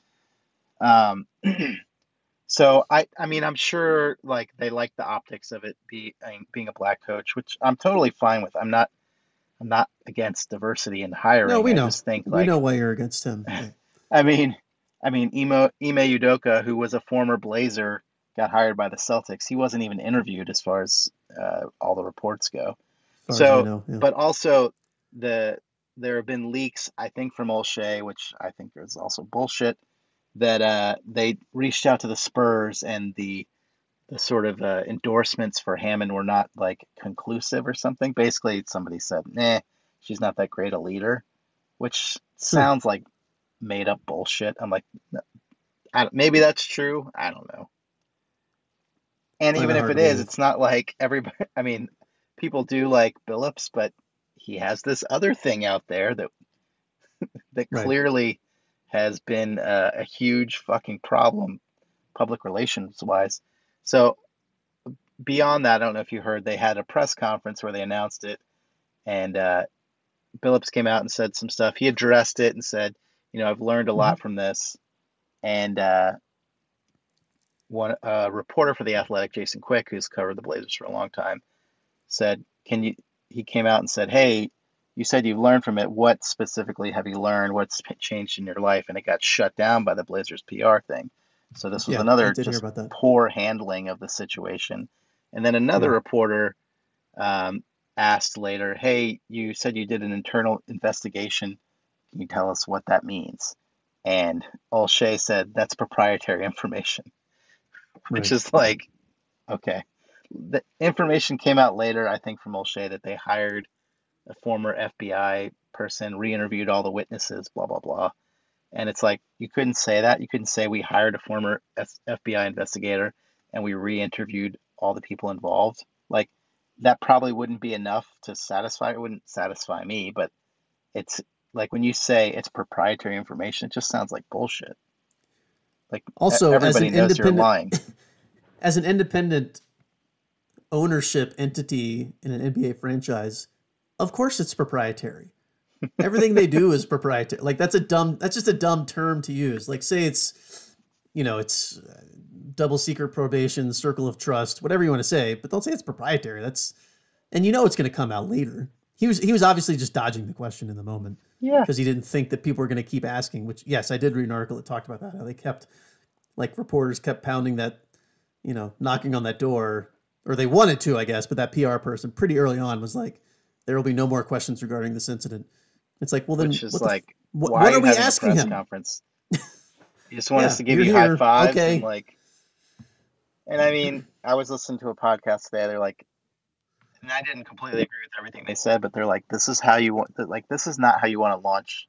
Um, so I, I mean, I'm sure like they like the optics of it be, being a black coach, which I'm totally fine with. I'm not, I'm not against diversity in hiring. No, we I know. just think we know why you're against him. I mean, I mean, Imo, Ime Udoka, who was a former Blazer, got hired by the Celtics. He wasn't even interviewed, as far as uh, all the reports go. So, I know. Yeah. But also, the there have been leaks, I think, from Olshey, which I think is also bullshit, that uh, they reached out to the Spurs and the the sort of uh, endorsements for Hammon were not like conclusive or something. Basically, somebody said, "Nah, she's not that great a leader," which sounds like made up bullshit. I'm like, maybe that's true. I don't know. And even if it is, it's not like everybody. I mean, people do like Billups, but he has this other thing out there that that Right. clearly has been uh, a huge fucking problem, public relations wise. So beyond that, I don't know if you heard, they had a press conference where they announced it, and uh, Billups came out and said some stuff. He addressed it and said, you know, I've learned a lot from this, and uh, one a reporter for the Athletic, Jason Quick, who's covered the Blazers for a long time, said, "Can you?" He came out and said, "Hey, you said you've learned from it. What specifically have you learned? What's changed in your life?" And it got shut down by the Blazers PR thing. So this was Yeah, another just poor handling of the situation. And then another Yeah. reporter um, asked later, "Hey, you said you did an internal investigation. Can you tell us what that means?" And Olshey said, "That's proprietary information." which Right. is like, okay. The information came out later, I think, from Olshey that they hired a former FBI person, re-interviewed all the witnesses, blah blah blah. And it's like you couldn't say that. You couldn't say we hired a former S- FBI investigator and we re-interviewed all the people involved. Like that probably wouldn't be enough to satisfy. It wouldn't satisfy me, but it's like when you say it's proprietary information, it just sounds like bullshit. Like Also, as everybody an knows you're lying. as an independent ownership entity in an NBA franchise, of course it's proprietary. Everything they do is proprietary. Like that's a dumb that's just a dumb term to use. Like say it's you know, it's uh, double secret probation, circle of trust, whatever you want to say, but don't say it's proprietary. That's and you know it's going to come out later. He was he was obviously just dodging the question in the moment Yeah. because he didn't think that people were going to keep asking. Which yes, I did read an article that talked about that. How they kept, like reporters kept pounding that, you know, knocking on that door, or they wanted to, I guess. But that PR person pretty early on was like, "There will be no more questions regarding this incident." It's like, well, then Which is what the f- like, what, why what are we asking press him? conference? You just want Yeah, us to give you high fives okay. and like, and I mean, I was listening to a podcast today. They're like, and I didn't completely agree with everything they said, but they're like, this is how you want, like, this is not how you want to launch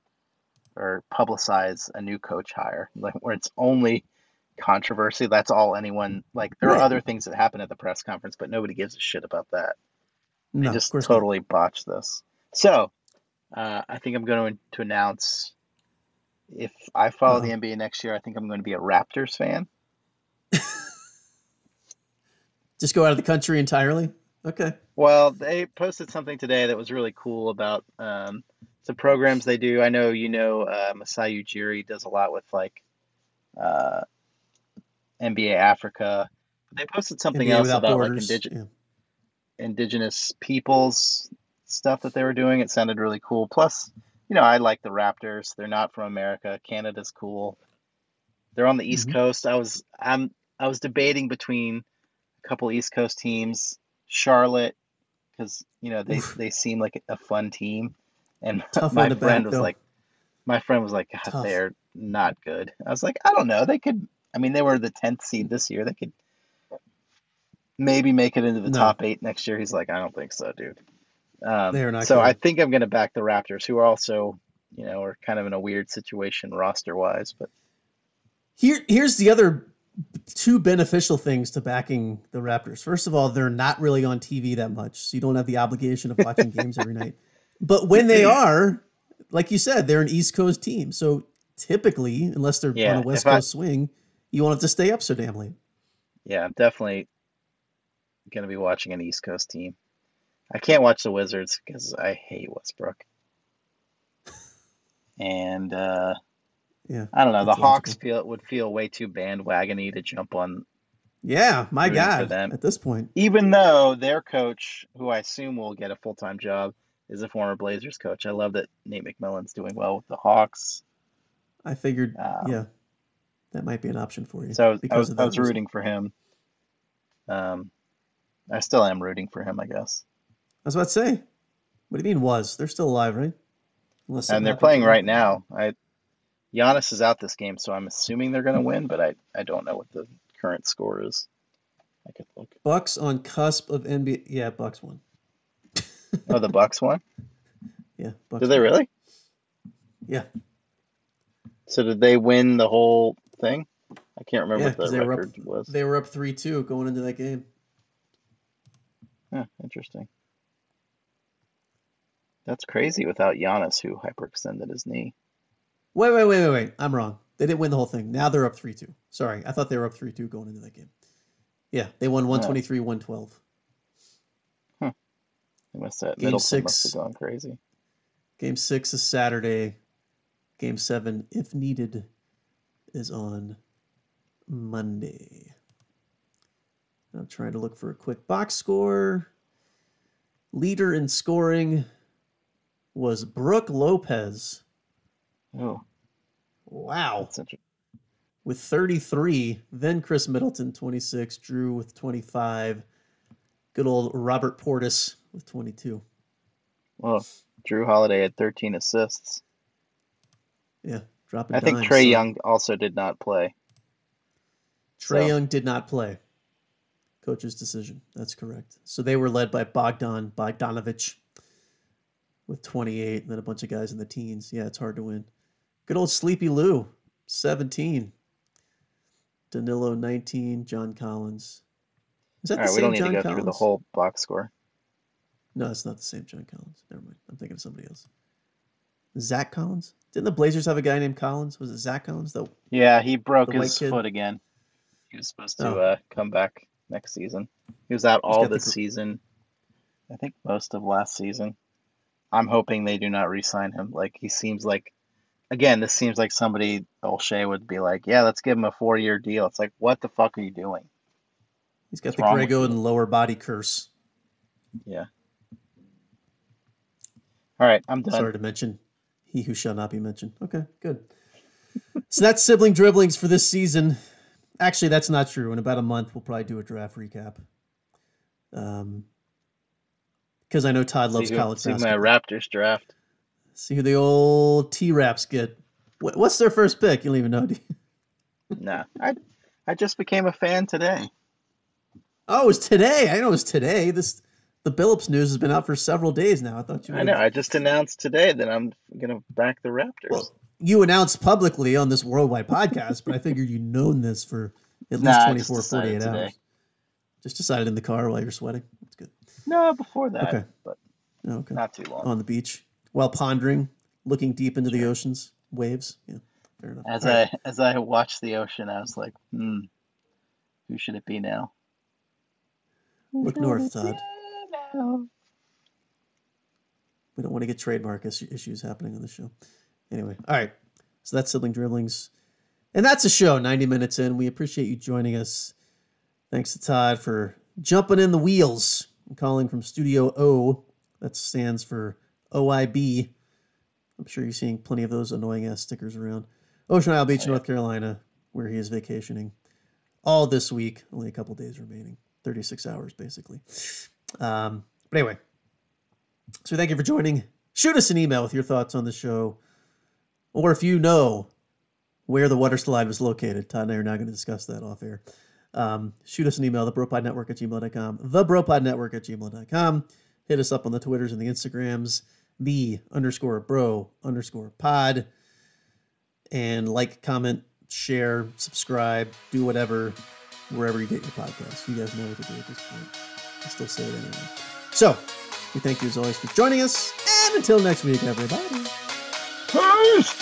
or publicize a new coach hire, like where it's only controversy. That's all anyone like. There are other things that happen at the press conference, but nobody gives a shit about that. They just course not. totally botched this. So, uh, I think I'm going to announce if I follow the Uh-oh. NBA next year, I think I'm going to be a Raptors fan. Just go out of the country entirely. Okay. Well, they posted something today that was really cool about um, some programs they do. I know you know uh, Masai Ujiri does a lot with like uh, NBA Africa. They posted something NBA else about like borders. indig- yeah. indigenous peoples stuff that they were doing. It sounded really cool. Plus, you know, I like the Raptors. They're not from America. Canada's cool. They're on the East Mhm. Coast. I was I'm I was debating between a couple East Coast teams, Charlotte, because you know they Oof. they seem like a fun team, and Tough my friend back, was though. like, my friend was like, they're not good. I was like, I don't know. They could. I mean, they were the tenth seed this year. They could maybe make it into the No. top eight next year. He's like, I don't think so, dude. Um, They are not so good. I think I'm going to back the Raptors, who are also you know, are kind of in a weird situation roster wise. But Here, here's the other two beneficial things to backing the Raptors. First of all, they're not really on TV that much, so you don't have the obligation of watching games every night. But when they are, like you said, they're an East Coast team. So typically, unless they're Yeah, on a West if I- Coast swing, you have to stay up so damn late. yeah, I'm definitely going to be watching an East Coast team. I can't watch the Wizards because I hate Westbrook. And uh, Yeah. I don't know, the Hawks logical. feel would feel way too bandwagony to jump on, Yeah, my God. At this point, even though their coach, who I assume will get a full time job, is a former Blazers coach. I love that Nate McMillan's doing well with the Hawks. I figured, Um, yeah, that might be an option for you. So I was, I because was, I was rooting for him. Um, I still am rooting for him, I guess. I was about to say, what do you mean was? They're still alive, right? Unless And they're playing right now. I Giannis is out this game, so I'm assuming they're going to win, but I, I don't know what the current score is. I could look. Bucks on cusp of NBA. Yeah, Bucks won. Oh, the Bucks won? Yeah, Bucks. Did they really? Yeah, So did they win the whole thing? I can't remember yeah, what the they were up. record was. They were up three two going into that game. Huh, interesting. That's crazy without Giannis, who hyperextended his knee. Wait, wait, wait, wait, wait. I'm wrong. They didn't win the whole thing. Now they're up three two. Sorry, I thought they were up three two going into that game. Yeah, they won one twenty three, one twelve. They must have Game Middleton must six. have gone crazy. Game six is Saturday. Game seven, if needed, is on Monday. I'm trying to look for a quick box score. Leader in scoring was Brook Lopez. Oh, Wow. With 33. Then Khris Middleton, 26. Jrue with 25. Good old Robert Portis with 22. Well, Jrue Holiday had 13 assists. Yeah, dropping I think Trae so- Young also did not play. Trae So- Young did not play. Coach's decision. That's correct. So they were led by Bogdan Bogdanovich with 28, and then a bunch of guys in the teens. Yeah, it's hard to win. Good old Sleepy Lou, 17. Danilo, 19. John Collins. Is that All the right, we don't need John to go Collins? through the whole box score. No, it's not the same John Collins. Never mind. I'm thinking of somebody else. Zach Collins? Didn't the Blazers have a guy named Collins? Was it Zach Collins? Though Yeah, he broke his foot again. He was supposed to Oh. uh, come back next season. He was out He's all got the season. I think most of last season. I'm hoping they do not re-sign him. Like he seems like, again, this seems like somebody Olshey would be like, yeah, let's give him a four-year deal. It's like, what the fuck are you doing? he's got What's the Greg Oden lower body curse. Yeah. All right, I'm done. Sorry to mention he who shall not be mentioned. Okay, good. so that's sibling dribblings for this season. Actually, that's not true. In about a month, we'll probably do a draft recap. Um, because I know Todd loves see who, college see my. Raptors draft. See who the old T Raps get. What, what's their first pick? You don't even know. do? Nah, I I just became a fan today. Oh, it was today. I know it was today. This the Billups news has been out for several days now. I thought you. I would've- know. I just announced today that I'm gonna back the Raptors. Well, you announced publicly on this worldwide podcast, but I figured you'd known this for at least Nah, 24, 48 decided hours. today. Just decided in the car while you're sweating. That's good. no, before that, Okay. but Oh, okay. not too long. On the beach while pondering, looking deep into the ocean's waves. Yeah, fair enough. As All right. I as I watched the ocean, I was like, hmm, who should it be now? look north, Todd. No. We don't want to get trademark issues happening on the show. Anyway, all right. So that's sibling dribblings, and that's a show. Ninety minutes in, we appreciate you joining us. Thanks to Todd for jumping in the wheels. I'm calling from Studio O. That stands for OIB. I'm sure you're seeing plenty of those annoying ass stickers around. Ocean Isle Beach, oh, North Carolina, where he is vacationing all this week. Only a couple days remaining. 36 hours, basically. Um, but anyway, so thank you for joining. Shoot us an email with your thoughts on the show. Or if you know where the water slide was located, Todd and I are now going to discuss that off air. Um, shoot us an email, thebropodnetwork at gmail.com, thebropodnetwork at gmail.com. Hit us up on the Twitters and the Instagrams the underscore bro underscore pod. And like, comment, share, subscribe, do whatever, wherever you get your podcast. You guys know what to do at this point. I still say it anyway. So, we thank you as always for joining us. And until next week, everybody. Peace!